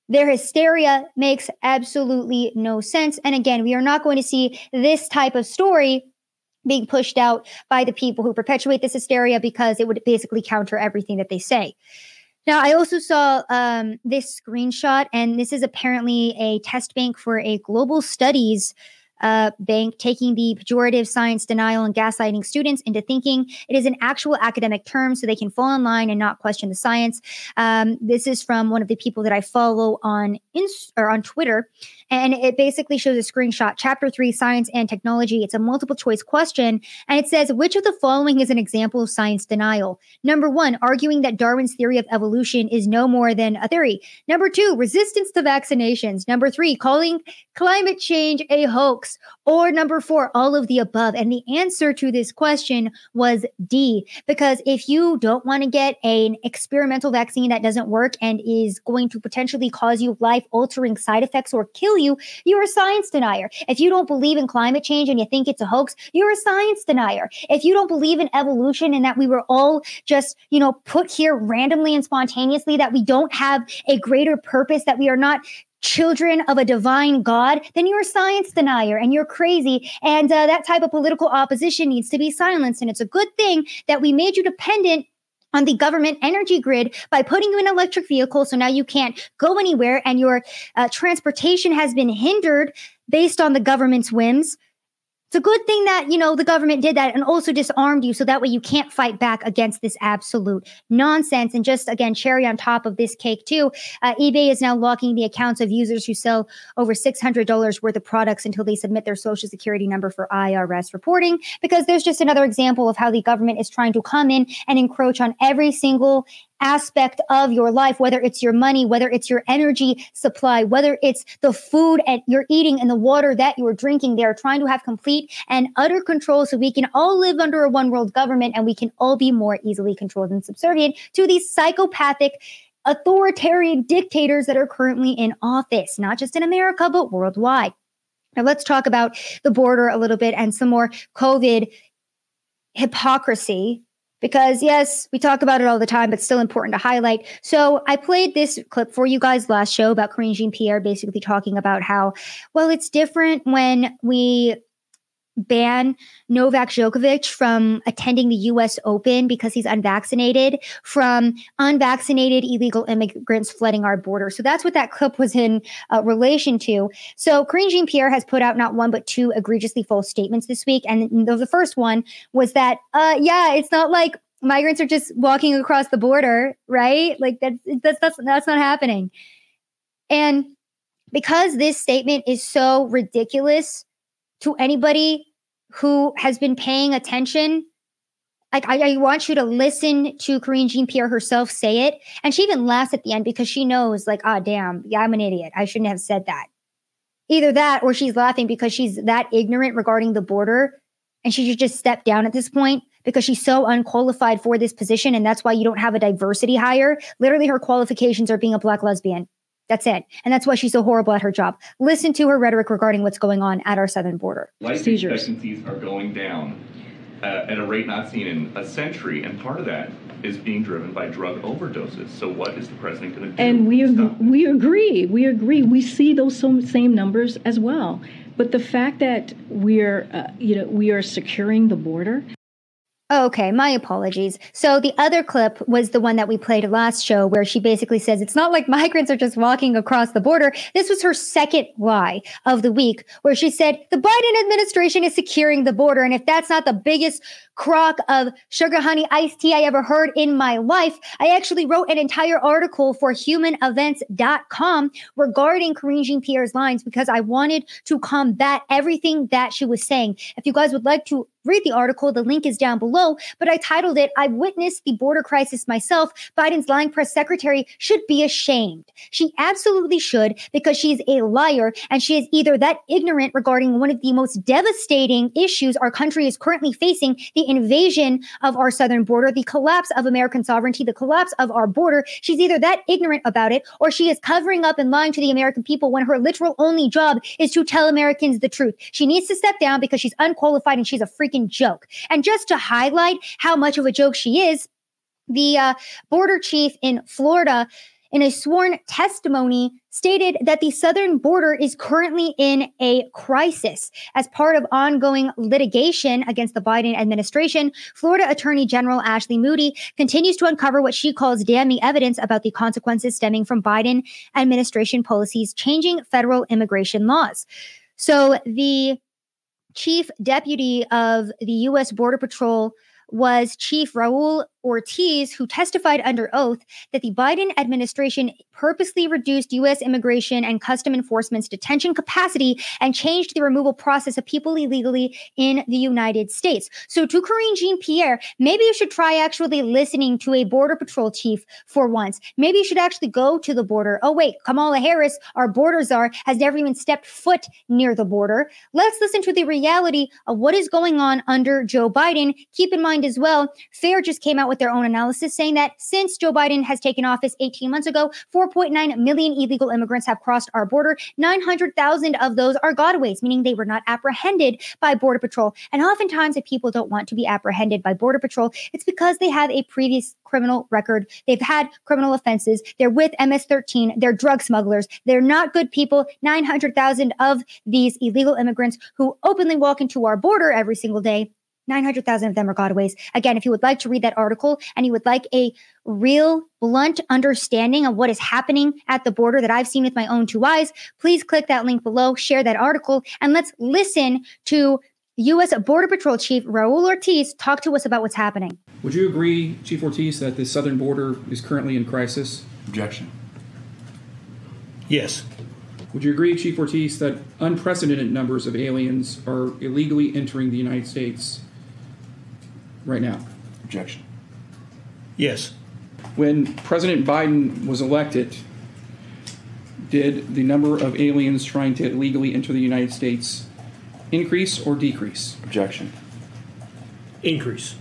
their hysteria makes absolutely no sense. And again, we are not going to see this type of story being pushed out by the people who perpetuate this hysteria because it would basically counter everything that they say. Now, I also saw um, this screenshot, and this is apparently a test bank for a global studies uh, bank taking the pejorative science denial and gaslighting students into thinking it is an actual academic term so they can fall in line and not question the science. Um, this is from one of the people that I follow on Inst- or on Twitter. And it basically shows a screenshot, chapter three, science and technology. It's a multiple choice question. And it says, which of the following is an example of science denial? Number one, arguing that Darwin's theory of evolution is no more than a theory. Number two, resistance to vaccinations. Number three, calling climate change a hoax. Or number four, all of the above. And the answer to this question was D, because if you don't want to get an experimental vaccine that doesn't work and is going to potentially cause you life altering side effects or kill you, you're a science denier. If you don't believe in climate change and you think it's a hoax, you're a science denier. If you don't believe in evolution and that we were all just, you know, put here randomly and spontaneously, that we don't have a greater purpose, that we are not children of a divine God, then you're a science denier and you're crazy. And uh, that type of political opposition needs to be silenced. And it's a good thing that we made you dependent on the government energy grid by putting you in electric vehicle. So now you can't go anywhere and your uh, transportation has been hindered based on the government's whims. It's a good thing that, you know, the government did that and also disarmed you so that way you can't fight back against this absolute nonsense. And just again, cherry on top of this cake, too, uh, eBay is now locking the accounts of users who sell over $600 worth of products until they submit their social security number for IRS reporting, because there's just another example of how the government is trying to come in and encroach on every single aspect of your life, whether it's your money, whether it's your energy supply, whether it's the food that you're eating and the water that you're drinking. They are trying to have complete and utter control so we can all live under a one world government and we can all be more easily controlled and subservient to these psychopathic authoritarian dictators that are currently in office, not just in America, but worldwide. Now, let's talk about the border a little bit and some more COVID hypocrisy because yes, we talk about it all the time, but still important to highlight. So I played this clip for you guys last show about Karine Jean Pierre basically talking about how, well, it's different when we ban Novak Djokovic from attending the US Open because he's unvaccinated from unvaccinated illegal immigrants flooding our border. So that's what that clip was in uh, relation to. So Karine Jean Pierre has put out not one but two egregiously false statements this week. And the, the first one was that, uh, yeah, it's not like migrants are just walking across the border, right? Like that's that's that's, that's not happening. And because this statement is so ridiculous to anybody who has been paying attention. Like I, I want you to listen to Karine Jean Pierre herself say it. And she even laughs at the end because she knows, like, ah, oh, damn, yeah, I'm an idiot. I shouldn't have said that. Either that or she's laughing because she's that ignorant regarding the border and she should just step down at this point because she's so unqualified for this position. And that's why you don't have a diversity hire. Literally, her qualifications are being a black lesbian. That's it. And that's why she's so horrible at her job. Listen to her rhetoric regarding what's going on at our southern border. Life Seizures. expectancies are going down uh, at a rate not seen in a century, and part of that is being driven by drug overdoses. So, what is the president going to do? And we ag- we agree. We agree. We see those same numbers as well. But the fact that we're uh, you know we are securing the border Oh, okay, my apologies. So the other clip was the one that we played last show where she basically says it's not like migrants are just walking across the border. This was her second lie of the week where she said the Biden administration is securing the border. And if that's not the biggest crock of sugar honey iced tea I ever heard in my life, I actually wrote an entire article for humanevents.com regarding Karine Jean Pierre's lines because I wanted to combat everything that she was saying. If you guys would like to read the article. The link is down below, but I titled it, I've witnessed the border crisis myself. Biden's lying press secretary should be ashamed. She absolutely should because she's a liar and she is either that ignorant regarding one of the most devastating issues our country is currently facing, the invasion of our southern border, the collapse of American sovereignty, the collapse of our border. She's either that ignorant about it or she is covering up and lying to the American people when her literal only job is to tell Americans the truth. She needs to step down because she's unqualified and she's a freaking joke. And just to highlight how much of a joke she is, the uh, border chief in Florida, in a sworn testimony, stated that the southern border is currently in a crisis. As part of ongoing litigation against the Biden administration, Florida Attorney General Ashley Moody continues to uncover what she calls damning evidence about the consequences stemming from Biden administration policies changing federal immigration laws. So the chief deputy of the U.S. Border Patrol was Chief Raul Ortiz, who testified under oath that the Biden administration purposely reduced U.S. immigration and custom enforcement's detention capacity and changed the removal process of people illegally in the United States. So, to Karine Jean Pierre, maybe you should try actually listening to a Border Patrol chief for once. Maybe you should actually go to the border. Oh, wait, Kamala Harris, our border czar, has never even stepped foot near the border. Let's listen to the reality of what is going on under Joe Biden. Keep in mind as well, FAIR just came out with their own analysis saying that since Joe Biden has taken office 18 months ago, 4.9 million illegal immigrants have crossed our border. 900,000 of those are gotaways, meaning they were not apprehended by Border Patrol. And oftentimes, if people don't want to be apprehended by Border Patrol, it's because they have a previous criminal record. They've had criminal offenses. They're with MS 13. They're drug smugglers. They're not good people. 900,000 of these illegal immigrants who openly walk into our border every single day 900,000 of them are gotaways. Again, if you would like to read that article and you would like a real blunt understanding of what is happening at the border that I've seen with my own two eyes, please click that link below, share that article, and let's listen to U.S. Border Patrol Chief Raul Ortiz talk to us about what's happening. Would you agree, Chief Ortiz, that the southern border is currently in crisis? Objection. Yes. Would you agree, Chief Ortiz, that unprecedented numbers of aliens are illegally entering the United States right now? Objection. Yes. When President Biden was elected, did the number of aliens trying to illegally enter the United States increase or decrease? Objection. Increase.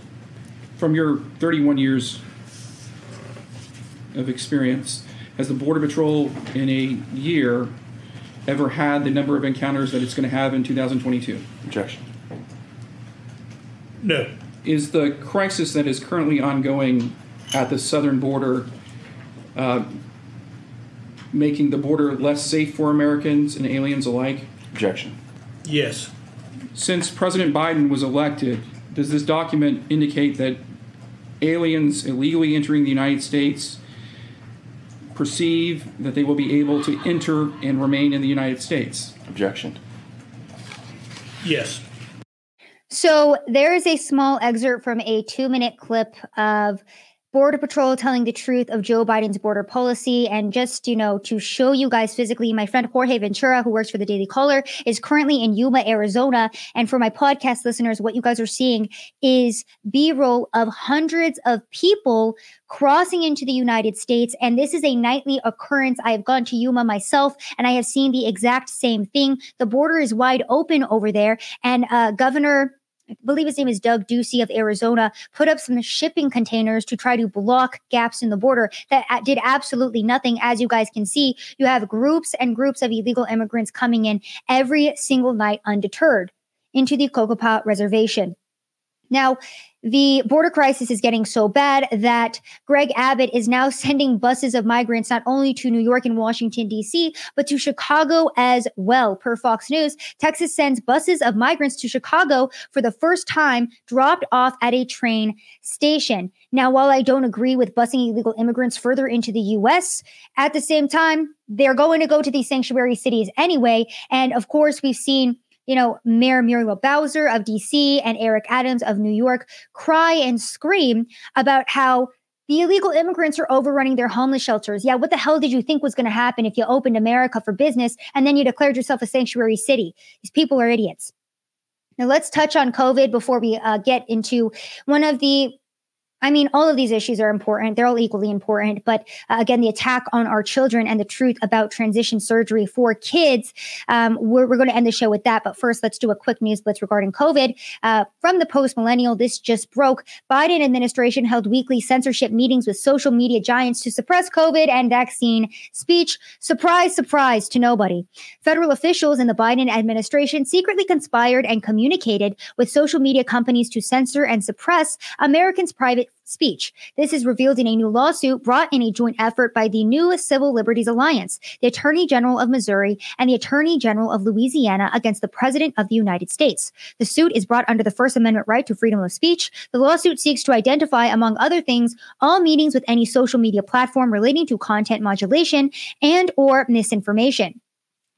From your 31 years of experience, has the Border Patrol in a year ever had the number of encounters that it's going to have in 2022? Objection. No is the crisis that is currently ongoing at the southern border uh, making the border less safe for Americans and aliens alike? Objection. Yes. Since President Biden was elected, does this document indicate that aliens illegally entering the United States perceive that they will be able to enter and remain in the United States? Objection. Yes. So there is a small excerpt from a two minute clip of Border Patrol telling the truth of Joe Biden's border policy. And just, you know, to show you guys physically, my friend Jorge Ventura, who works for the Daily Caller, is currently in Yuma, Arizona. And for my podcast listeners, what you guys are seeing is B roll of hundreds of people crossing into the United States. And this is a nightly occurrence. I have gone to Yuma myself and I have seen the exact same thing. The border is wide open over there. And uh, Governor I believe his name is Doug Ducey of Arizona, put up some shipping containers to try to block gaps in the border that uh, did absolutely nothing. As you guys can see, you have groups and groups of illegal immigrants coming in every single night undeterred into the Cocopah Reservation. Now, the border crisis is getting so bad that Greg Abbott is now [laughs] sending buses of migrants not only to New York and Washington, D.C., but to Chicago as well. Per Fox News, Texas sends buses of migrants to Chicago for the first time, dropped off at a train station. Now, while I don't agree with busing illegal immigrants further into the U.S., at the same time, they're going to go to these sanctuary cities anyway. And of course, we've seen you know, Mayor Muriel Bowser of DC and Eric Adams of New York cry and scream about how the illegal immigrants are overrunning their homeless shelters. Yeah, what the hell did you think was going to happen if you opened America for business and then you declared yourself a sanctuary city? These people are idiots. Now, let's touch on COVID before we uh, get into one of the I mean, all of these issues are important. They're all equally important. But uh, again, the attack on our children and the truth about transition surgery for kids, um, we're, we're going to end the show with that. But first, let's do a quick news blitz regarding COVID. Uh, from the post millennial, this just broke. Biden administration held weekly censorship meetings with social media giants to suppress COVID and vaccine speech. Surprise, surprise to nobody. Federal officials in the Biden administration secretly conspired and communicated with social media companies to censor and suppress Americans' private speech. This is revealed in a new lawsuit brought in a joint effort by the new Civil Liberties Alliance, the Attorney General of Missouri, and the Attorney General of Louisiana against the President of the United States. The suit is brought under the First Amendment right to freedom of speech. The lawsuit seeks to identify, among other things, all meetings with any social media platform relating to content modulation and or misinformation.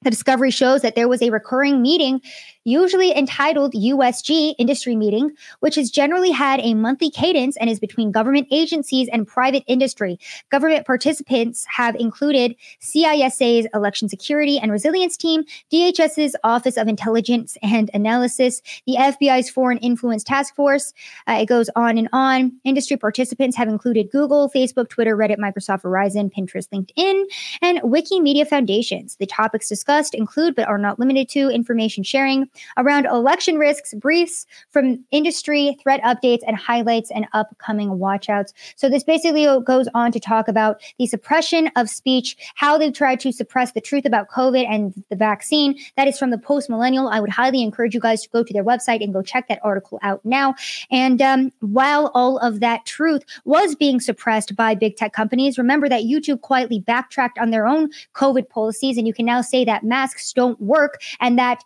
The discovery shows that there was a recurring meeting usually entitled USG Industry Meeting, which has generally had a monthly cadence and is between government agencies and private industry. Government participants have included CISA's Election Security and Resilience Team, DHS's Office of Intelligence and Analysis, the FBI's Foreign Influence Task Force. Uh, it goes on and on. Industry participants have included Google, Facebook, Twitter, Reddit, Microsoft, Verizon, Pinterest, LinkedIn, and Wikimedia Foundations. The topics discussed include, but are not limited to, information sharing, around election risks, briefs from industry, threat updates, and highlights and upcoming watchouts. So this basically goes on to talk about the suppression of speech, how they've tried to suppress the truth about COVID and the vaccine. That is from the Post Millennial. I would highly encourage you guys to go to their website and go check that article out now. And um, while all of that truth was being suppressed by big tech companies, remember that YouTube quietly backtracked on their own COVID policies, and you can now say that masks don't work and that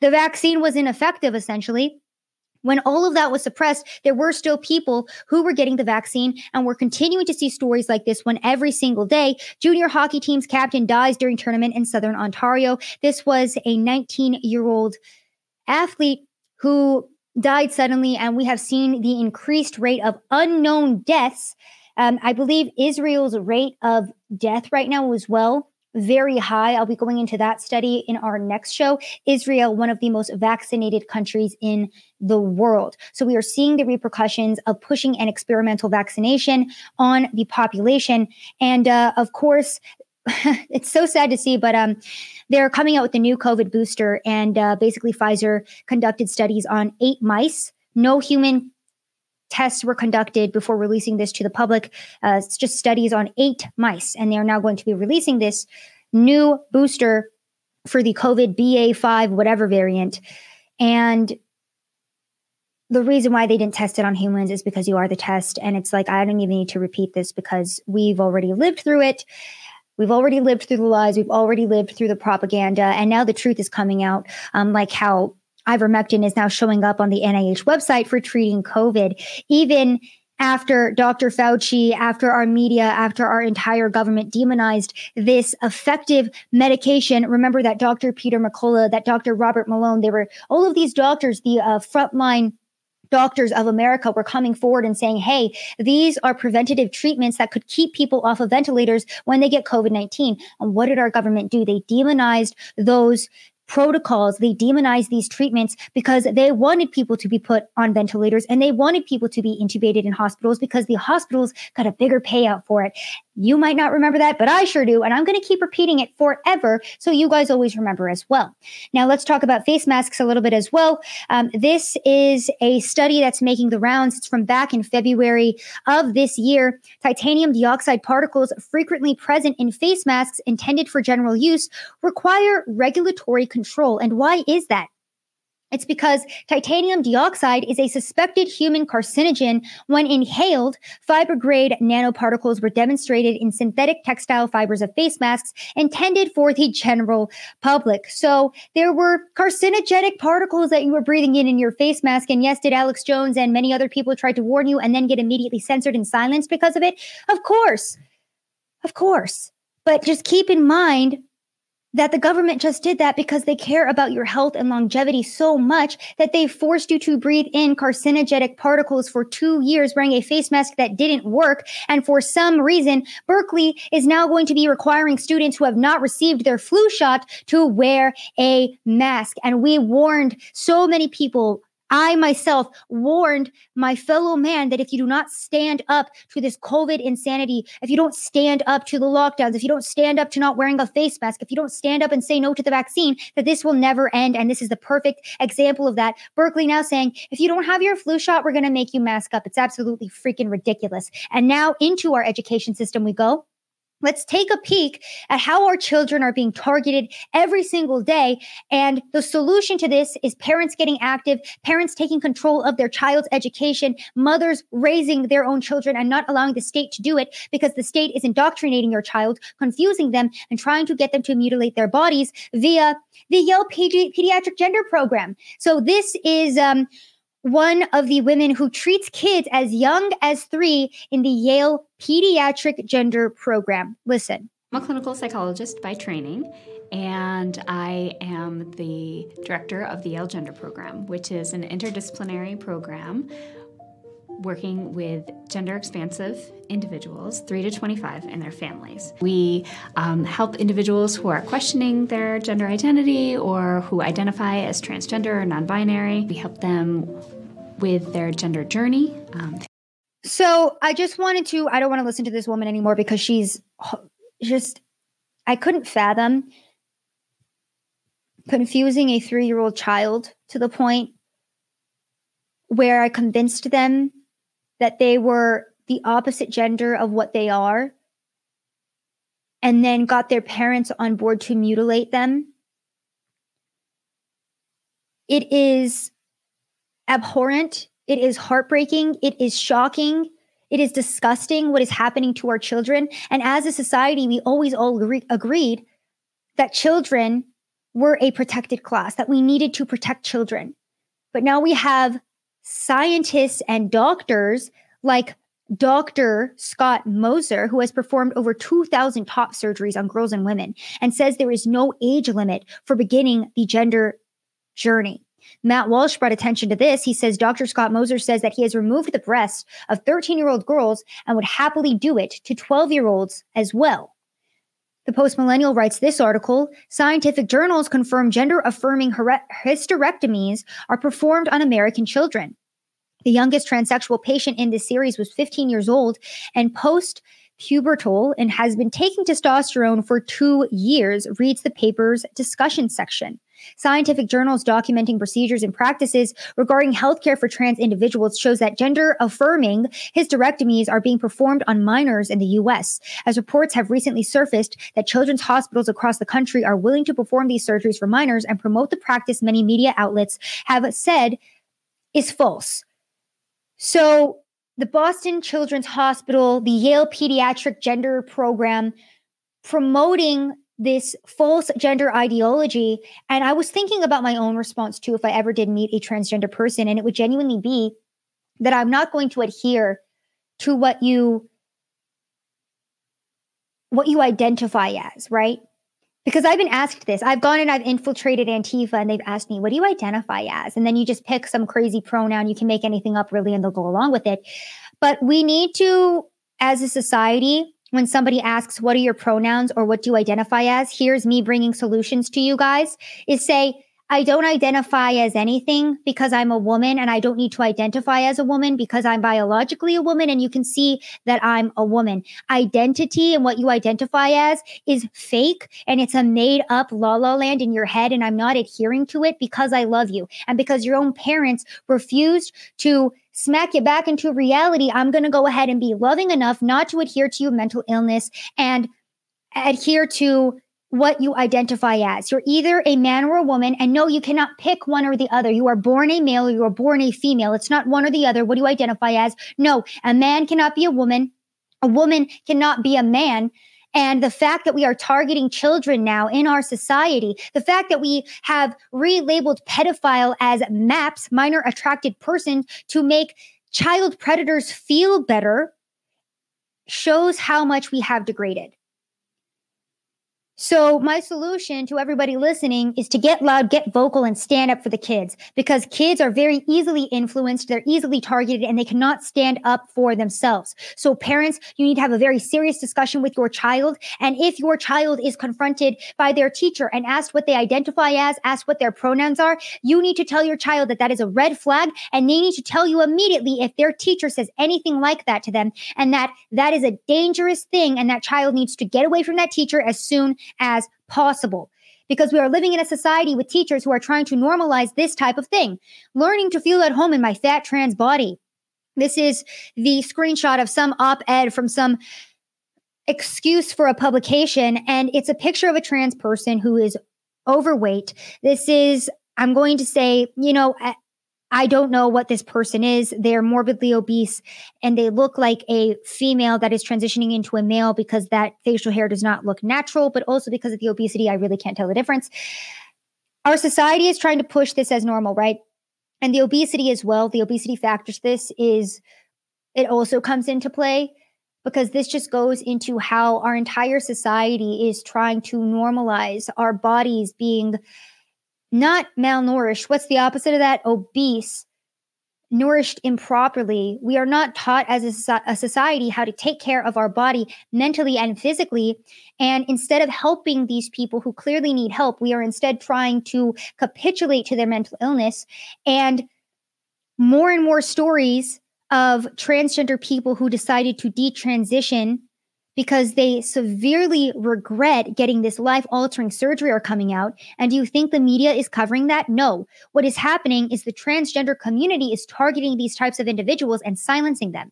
the vaccine was ineffective, essentially. When all of that was suppressed, there were still people who were getting the vaccine, and we're continuing to see stories like this one every single day. Junior hockey team's captain dies during tournament in Southern Ontario. This was a 19 year old athlete who died suddenly, and we have seen the increased rate of unknown deaths. Um, I believe Israel's rate of death right now as well very high. I'll be going into that study in our next show. Israel, one of the most vaccinated countries in the world. So we are seeing the repercussions of pushing an experimental vaccination on the population. And uh, of course, [laughs] it's so sad to see, but um, they're coming out with the new COVID booster. And uh, basically, Pfizer conducted studies on eight mice. No human tests were conducted before releasing this to the public. Uh, it's just studies on eight mice, and they are now going to be releasing this new booster for the COVID BA5, whatever variant. And the reason why they didn't test it on humans is because you are the test. And it's like, I don't even need to repeat this because we've already lived through it. We've already lived through the lies. We've already lived through the propaganda. And now the truth is coming out, um, like how ivermectin is now showing up on the NIH website for treating COVID, even after Dr. Fauci, after our media, after our entire government demonized this effective medication. Remember that Dr. Peter McCullough, that Dr. Robert Malone, they were all of these doctors, the uh, frontline doctors of America were coming forward and saying, hey, these are preventative treatments that could keep people off of ventilators when they get COVID 19. And what did our government do? They demonized those protocols, they demonized these treatments because they wanted people to be put on ventilators and they wanted people to be intubated in hospitals because the hospitals got a bigger payout for it. You might not remember that, but I sure do. And I'm going to keep repeating it forever so you guys always remember as well. Now, let's talk about face masks a little bit as well. Um, this is a study that's making the rounds. It's from back in February of this year. Titanium dioxide particles frequently present in face masks intended for general use require regulatory control. And why is that? It's because titanium dioxide is a suspected human carcinogen. When inhaled, fiber grade nanoparticles were demonstrated in synthetic textile fibers of face masks intended for the general public. So there were carcinogenic particles that you were breathing in in your face mask. And yes, did Alex Jones and many other people try to warn you and then get immediately censored and silenced because of it? Of course. Of course. But just keep in mind that the government just did that because they care about your health and longevity so much that they forced you to breathe in carcinogenic particles for two years wearing a face mask that didn't work. And for some reason, Berkeley is now going to be requiring students who have not received their flu shot to wear a mask. And we warned so many people I myself warned my fellow man that if you do not stand up to this COVID insanity, if you don't stand up to the lockdowns, if you don't stand up to not wearing a face mask, if you don't stand up and say no to the vaccine, that this will never end. And this is the perfect example of that. Berkeley now saying, if you don't have your flu shot, we're going to make you mask up. It's absolutely freaking ridiculous. And now into our education system we go. Let's take a peek at how our children are being targeted every single day. And the solution to this is parents getting active, parents taking control of their child's education, mothers raising their own children and not allowing the state to do it because the state is indoctrinating your child, confusing them, and trying to get them to mutilate their bodies via the Yale Pedi- Pediatric Gender Program. So this is, um, one of the women who treats kids as young as three in the Yale Pediatric Gender Program. Listen. I'm a clinical psychologist by training, and I am the director of the Yale Gender Program, which is an interdisciplinary program working with gender expansive individuals, 3 to 25, and their families. We um, help individuals who are questioning their gender identity or who identify as transgender or non binary. We help them with their gender journey. Um, so I just wanted to, I don't want to listen to this woman anymore because she's just, I couldn't fathom confusing a three year old child to the point where I convinced them that they were the opposite gender of what they are and then got their parents on board to mutilate them. It is abhorrent. It is heartbreaking. It is shocking. It is disgusting what is happening to our children. And as a society, we always all agree- agreed that children were a protected class, that we needed to protect children. But now we have scientists and doctors like Dr. Scott Mosser, who has performed over 2,000 top surgeries on girls and women, and says there is no age limit for beginning the gender journey. Matt Walsh brought attention to this. He says Dr. Scott Mosser says that he has removed the breasts of 13 year old girls and would happily do it to 12 year olds as well. The Post Millennial writes this article Scientific journals confirm gender affirming hysterectomies are performed on American children. The youngest transsexual patient in this series was 15 years old and post pubertal and has been taking testosterone for two years, reads the paper's discussion section. Scientific journals documenting procedures and practices regarding healthcare for trans individuals shows that gender affirming hysterectomies are being performed on minors in the US, as reports have recently surfaced that children's hospitals across the country are willing to perform these surgeries for minors and promote the practice many media outlets have said is false. So, the Boston Children's Hospital, the Yale Pediatric Gender Program, promoting this false gender ideology. And I was thinking about my own response too, if I ever did meet a transgender person, and it would genuinely be that I'm not going to adhere to what you what you identify as, right? Because I've been asked this. I've gone and I've infiltrated Antifa and they've asked me, what do you identify as? And then you just pick some crazy pronoun. You can make anything up really and they'll go along with it. But we need to, as a society, when somebody asks, What are your pronouns or what do you identify as? Here's me bringing solutions to you guys is say, I don't identify as anything because I'm a woman and I don't need to identify as a woman because I'm biologically a woman and you can see that I'm a woman. Identity and what you identify as is fake and it's a made up la la land in your head and I'm not adhering to it because I love you and because your own parents refused to smack you back into reality, I'm going to go ahead and be loving enough not to adhere to your mental illness and adhere to what you identify as. You're either a man or a woman, and no, you cannot pick one or the other. You are born a male or you are born a female. It's not one or the other. What do you identify as? No, a man cannot be a woman. A woman cannot be a man. And the fact that we are targeting children now in our society, the fact that we have relabeled pedophile as MAPS, minor attracted person, to make child predators feel better, shows how much we have degraded. So, my solution to everybody listening is to get loud, get vocal, and stand up for the kids because kids are very easily influenced, they're easily targeted, and they cannot stand up for themselves. So, parents, you need to have a very serious discussion with your child. And if your child is confronted by their teacher and asked what they identify as, asked what their pronouns are, you need to tell your child that that is a red flag, and they need to tell you immediately if their teacher says anything like that to them, and that that is a dangerous thing, and that child needs to get away from that teacher as soon as possible because we are living in a society with teachers who are trying to normalize this type of thing. Learning to feel at home in my fat trans body. This is the screenshot of some op ed from some excuse for a publication, and it's a picture of a trans person who is overweight. This is, I'm going to say, you know, I don't know what this person is. They're morbidly obese and they look like a female that is transitioning into a male because that facial hair does not look natural, but also because of the obesity, I really can't tell the difference. Our society is trying to push this as normal, right? And the obesity as well, the obesity factors, this is, it also comes into play because this just goes into how our entire society is trying to normalize our bodies being not malnourished. What's the opposite of that? Obese, nourished improperly. We are not taught as a, a, society how to take care of our body mentally and physically. And instead of helping these people who clearly need help, we are instead trying to capitulate to their mental illness. And more and more stories of transgender people who decided to detransition because they severely regret getting this life altering surgery are coming out. And do you think the media is covering that? No. What is happening is the transgender community is targeting these types of individuals and silencing them.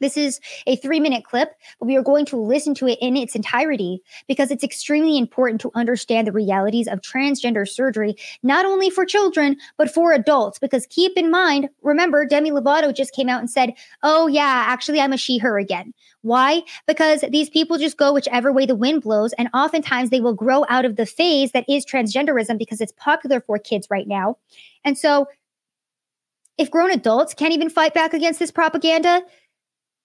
This is a three minute clip, but we are going to listen to it in its entirety because it's extremely important to understand the realities of transgender surgery, not only for children, but for adults. Because keep in mind, remember, Demi Lovato just came out and said, Oh, yeah, actually, I'm a she, her again. Why? Because these people just go whichever way the wind blows, and oftentimes they will grow out of the phase that is transgenderism because it's popular for kids right now. And so, if grown adults can't even fight back against this propaganda,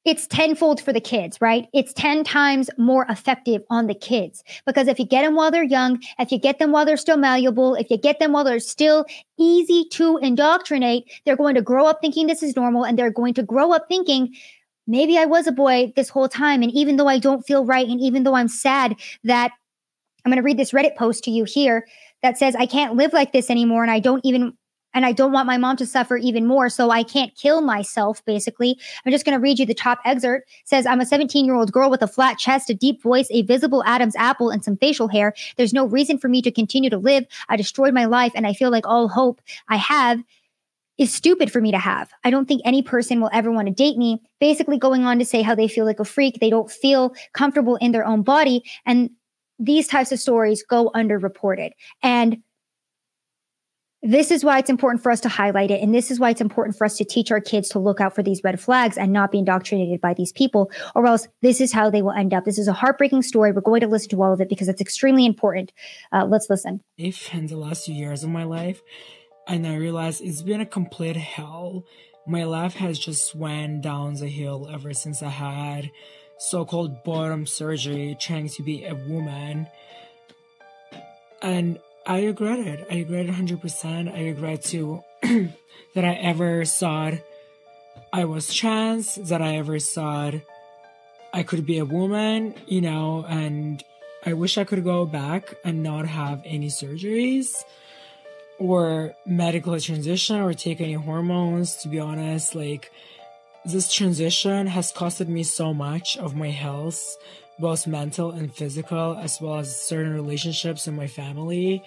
it's tenfold for the kids, right? It's 10 times more effective on the kids because if you get them while they're young, if you get them while they're still malleable, if you get them while they're still easy to indoctrinate, they're going to grow up thinking this is normal and they're going to grow up thinking, maybe I was a boy this whole time. And even though I don't feel right, and even though I'm sad that I'm going to read this Reddit post to you here that says, I can't live like this anymore. And I don't even and I don't want my mom to suffer even more. So I can't kill myself, basically. I'm just going to read you the top excerpt. It says, I'm a 17 year old girl with a flat chest, a deep voice, a visible Adam's apple, and some facial hair. There's no reason for me to continue to live. I destroyed my life, and I feel like all hope I have is stupid for me to have. I don't think any person will ever want to date me. Basically, going on to say how they feel like a freak, they don't feel comfortable in their own body. And these types of stories go underreported. And this is why it's important for us to highlight it. And this is why it's important for us to teach our kids to look out for these red flags and not be indoctrinated by these people, or else this is how they will end up. This is a heartbreaking story. We're going to listen to all of it because it's extremely important. Uh, let's listen. If in the last few years of my life, and I realized it's been a complete hell. My life has just went down the hill ever since I had so-called bottom surgery trying to be a woman. And I regret it. I regret it 100%. I regret to [clears throat] that I ever thought I was trans, that I ever thought I could be a woman, you know, and I wish I could go back and not have any surgeries or medical transition or take any hormones. To be honest, like this transition has costed me so much of my health both mental and physical, as well as certain relationships in my family.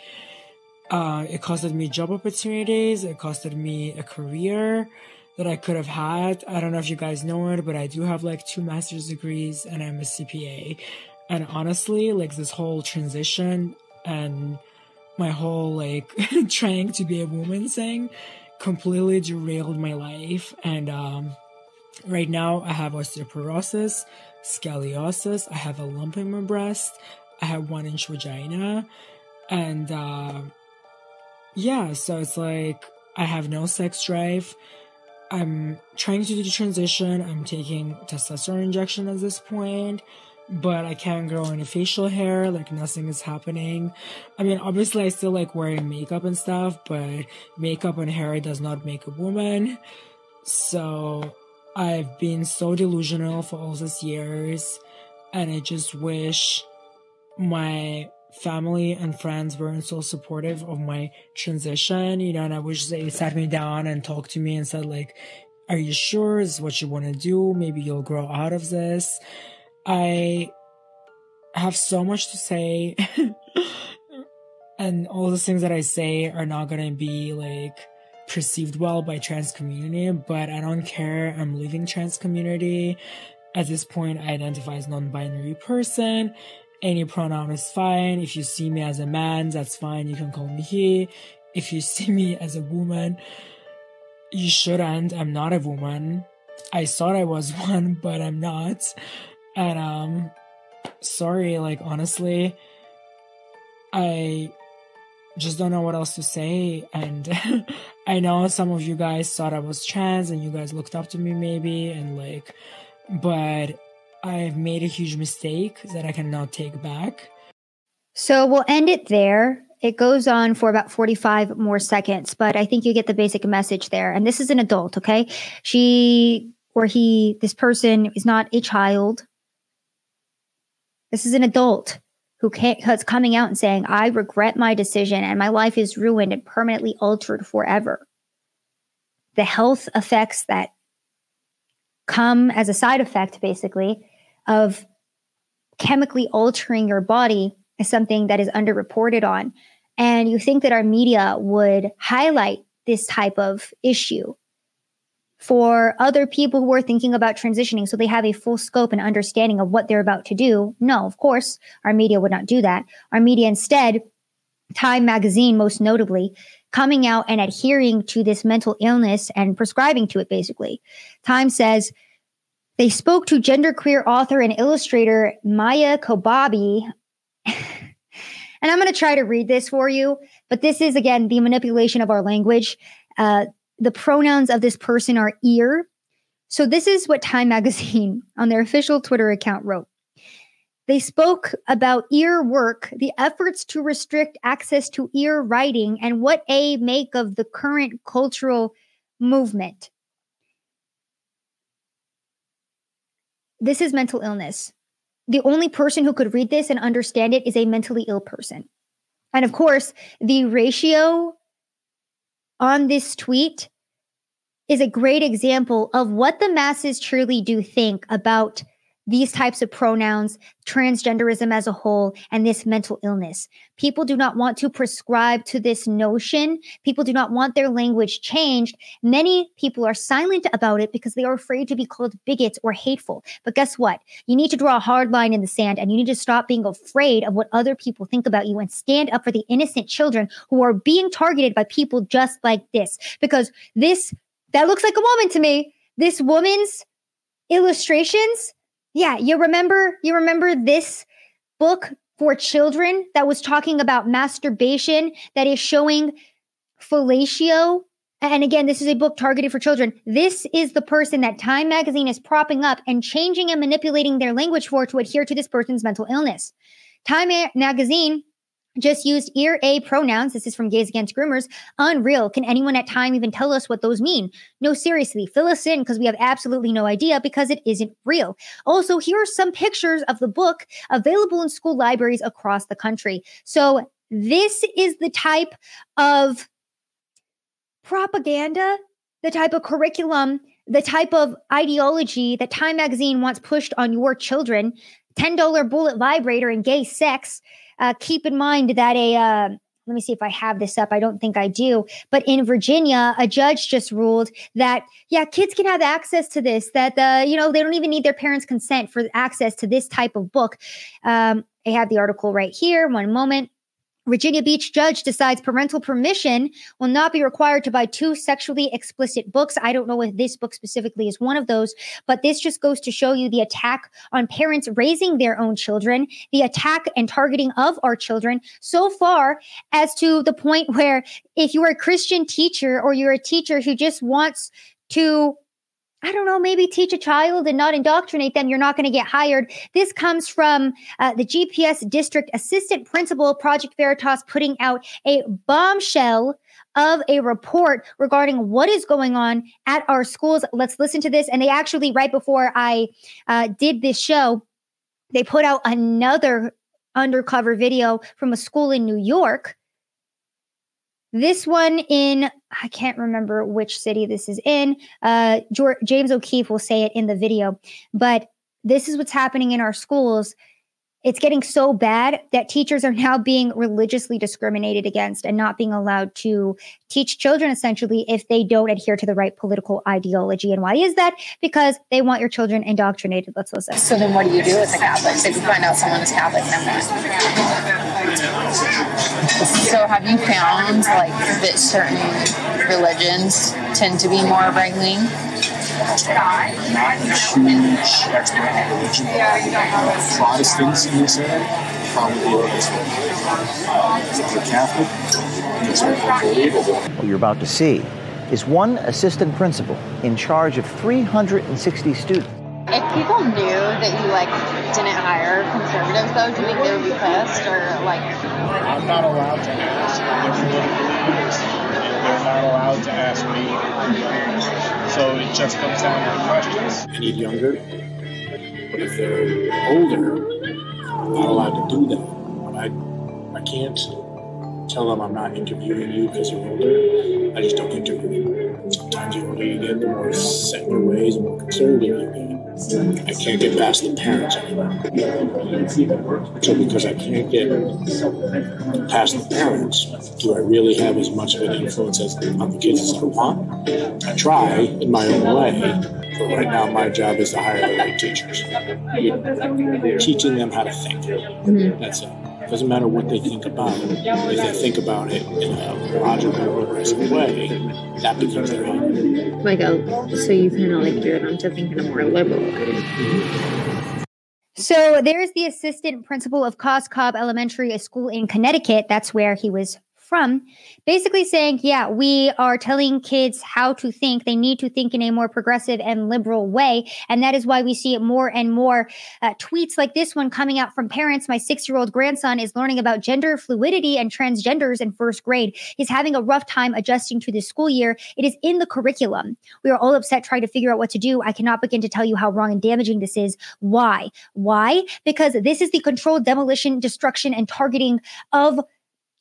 Uh, it costed me job opportunities. It costed me a career that I could have had. I don't know if you guys know it, but I do have like two master's degrees and I'm a CPA. And honestly, like this whole transition and my whole like [laughs] trying to be a woman thing completely derailed my life. And um, right now I have osteoporosis, scoliosis, I have a lump in my breast, I have one inch vagina, and uh, yeah, so it's like I have no sex drive. I'm trying to do the transition. I'm taking testosterone injection at this point, but I can't grow any facial hair. Like nothing is happening. I mean, obviously, I still like wearing makeup and stuff, but makeup and hair does not make a woman. So I've been so delusional for all these years, and I just wish my family and friends weren't so supportive of my transition, you know, and I wish they sat me down and talked to me and said, like, are you sure this is what you want to do? Maybe you'll grow out of this. I have so much to say. [laughs] and all the things that I say are not going to be like perceived well by trans community, but I don't care. I'm leaving trans community. At this point, I identify as non-binary person any pronoun is fine. If you see me as a man, that's fine. You can call me he. If you [laughs] see me as a woman, you shouldn't. I'm not a woman. I thought I was [laughs] one, but I'm not. And um sorry, like honestly, I just don't know what else to say. And [laughs] I know some of you guys thought I was trans and you guys looked up to me maybe and like but I've made a huge mistake that I can now take back. So we'll end it there. It goes on for about 45 more seconds, but I think you get the basic message there. And this is an adult, okay? She or he, this person is not a child. This is an adult who who's coming out and saying, I regret my decision and my life is ruined and permanently altered forever. The health effects that come as a side effect, basically, of chemically altering your body is something that is underreported on. And you think that our media would highlight this type of issue for other people who are thinking about transitioning so they have a full scope and understanding of what they're about to do. No, of course, our media would not do that. Our media instead, Time magazine most notably, coming out and adhering to this mental illness and prescribing to it basically. Time says they spoke to genderqueer author and illustrator Maia Kobabe. [laughs] and I'm going to try to read this for you, but this is, again, the manipulation of our language. Uh, the pronouns of this person are ear. So, this is what Time Magazine [laughs] on their official Twitter account wrote. They spoke about ear work, the efforts to restrict access to ear writing, and what a make of the current cultural movement. This is mental illness. The only person who could read this and understand it is a mentally ill person. And of course, the ratio on this tweet is a great example of what the masses truly do think about these types of pronouns, transgenderism as a whole, and this mental illness. People do not want to prescribe to this notion. People do not want their language changed. Many people are silent about it because they are afraid to be called bigots or hateful. But guess what? You need to draw a hard line in the sand and you need to stop being afraid of what other people think about you and stand up for the innocent children who are being targeted by people just like this. Because this, that looks like a woman to me. This woman's illustrations yeah, you remember you remember this book for children that was talking about masturbation that is showing fellatio and again, this is a book targeted for children. This is the person that Time Magazine is propping up and changing and manipulating their language for to adhere to this person's mental illness. Time Magazine just used ear A pronouns. This is from Gays Against Groomers. Unreal. Can anyone at time even tell us what those mean? No, seriously, fill us in because we have absolutely no idea because it isn't real. Also, here are some pictures of the book available in school libraries across the country. So, this is the type of propaganda, the type of curriculum, the type of ideology that Time Magazine wants pushed on your children. $10 bullet vibrator and gay sex uh, keep in mind that a uh, let me see if I have this up. I don't think I do. But in Virginia, a judge just ruled that, yeah, kids can have access to this, that, the, you know, they don't even need their parents' consent for access to this type of book. Um, I have the article right here. One moment. Virginia Beach judge decides parental permission will not be required to buy two sexually explicit books. I don't know if this book specifically is one of those, but this just goes to show you the attack on parents raising their own children, the attack and targeting of our children so far as to the point where if you're a Christian teacher or you're a teacher who just wants to I don't know, maybe teach a child and not indoctrinate them, you're not going to get hired. This comes from uh, the GPS District Assistant Principal, Project Veritas, putting out a bombshell of a report regarding what is going on at our schools. Let's listen to this. And they actually, right before I uh, did this show, they put out another undercover video from a school in New York this one in, I can't remember which city this is in. Uh, George, James O'Keefe will say it in the video, but this is what's happening in our schools it's getting so bad that teachers are [laughs] now being religiously discriminated against and not being allowed to teach children essentially if they don't adhere to the right political ideology. And why is that? Because they want your children indoctrinated. Let's listen. So then what do you do as a Catholic? If you find out someone is Catholic, then what? So have you found like that certain religions tend to be more right wing? not huge expert religion. Protestants in this area probably are this If you're Catholic, what you're about to see is one assistant principal in charge of 360 students. If people knew that you like didn't hire conservatives, though, do you think they would be pissed or like? I'm not allowed to ask their political leaders, they're not allowed to ask me. So it just comes down to questions. I need younger, but if they're older, I'm not allowed to do that. But I, I can't tell them I'm not interviewing you because you're older. I just don't interview them. Sometimes the older you get, the more set in your ways, the more conservative you get. I can't get past the parents anymore. So because I can't get past the parents, do I really have as much of an influence as, on the kids as I want? I try in my own way, but right now my job is to hire the right teachers. Teaching them how to think. Mm-hmm. That's it. Doesn't matter what they think about it. If they think about it in a logical, progressive way, that becomes their own. Like a, so you kind of like gear them to think in a more liberal way. So there's the assistant principal of Cos Cob Elementary, a school in Connecticut. That's where he was from, basically saying, yeah, we are telling kids how to think. They need to think in a more progressive and liberal way. And that is why we see it more and more uh, tweets like this one coming out from parents. My six year old grandson is learning about gender fluidity and transgenders in first grade. He's having a rough time adjusting to this school year. It is in the curriculum. We are all upset trying to figure out what to do. I cannot begin to tell you how wrong and damaging this is. Why? Why? Because this is the controlled demolition, destruction, and targeting of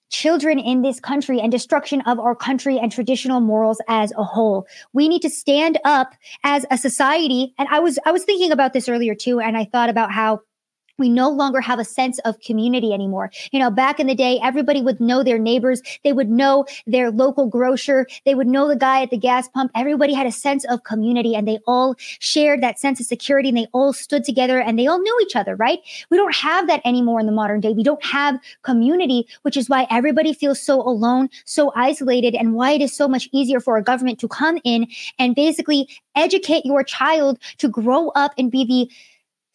children in this country and destruction of our country and traditional morals as a whole. We need to stand up as a society. And I was I was thinking about this earlier too and I thought about how we no longer have a sense of community anymore. You know, back in the day, everybody would know their neighbors. They would know their local grocer. They would know the guy at the gas pump. Everybody had a sense of community and they all shared that sense of security and they all stood together and they all knew each other, right? We don't have that anymore in the modern day. We don't have community, which is why everybody feels so alone, so isolated, and why it is so much easier for a government to come in and basically educate your child to grow up and be the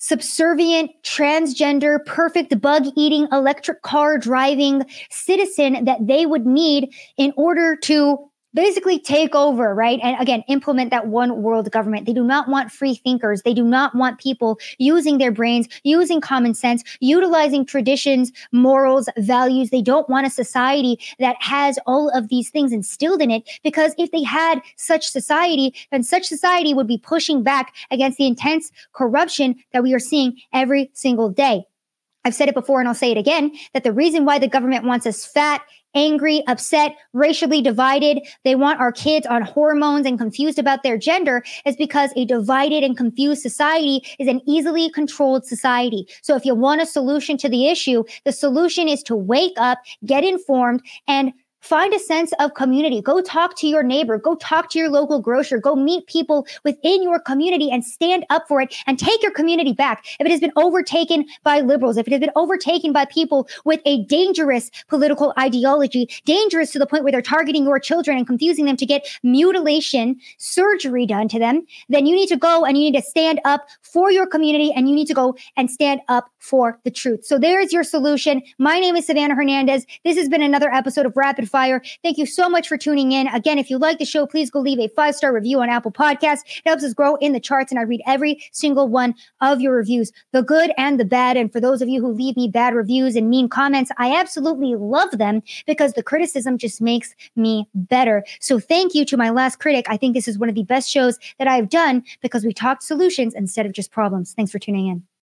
subservient, transgender, perfect bug eating, electric car driving citizen that they would need in order to basically take over, right? And again, implement that one world government. They do not want free thinkers. They do not want people using their brains, using common sense, utilizing traditions, morals, values. They don't want a society that has all of these things instilled in it because if they had such society, then such society would be pushing back against the intense corruption that we are seeing every single day. I've said it before and I'll say it again that the reason why the government wants us fat, angry, upset, racially divided, they want our kids on hormones and confused about their gender is because a divided and confused society is an easily controlled society. So if you want a solution to the issue, the solution is to wake up, get informed, and Find a sense of community. Go talk to your neighbor. Go talk to your local grocer. Go meet people within your community and stand up for it and take your community back. If it has been overtaken by liberals, if it has been overtaken by people with a dangerous political ideology, dangerous to the point where they're targeting your children and confusing them to get mutilation surgery done to them, then you need to go and you need to stand up for your community and you need to go and stand up for the truth. So there's your solution. My name is Savannah Hernandez. This has been another episode of Rapid Fire. Thank you so much for tuning in. Again, if you like the show, please go leave a five star review on Apple Podcasts. It helps us grow in the charts, and I read every single one of your reviews, the good and the bad. And for those of you who leave me bad reviews and mean comments, I absolutely love them because the criticism just makes me better. So thank you to my last critic. I think this is one of the best shows that I've done because we talked solutions instead of just problems. Thanks for tuning in.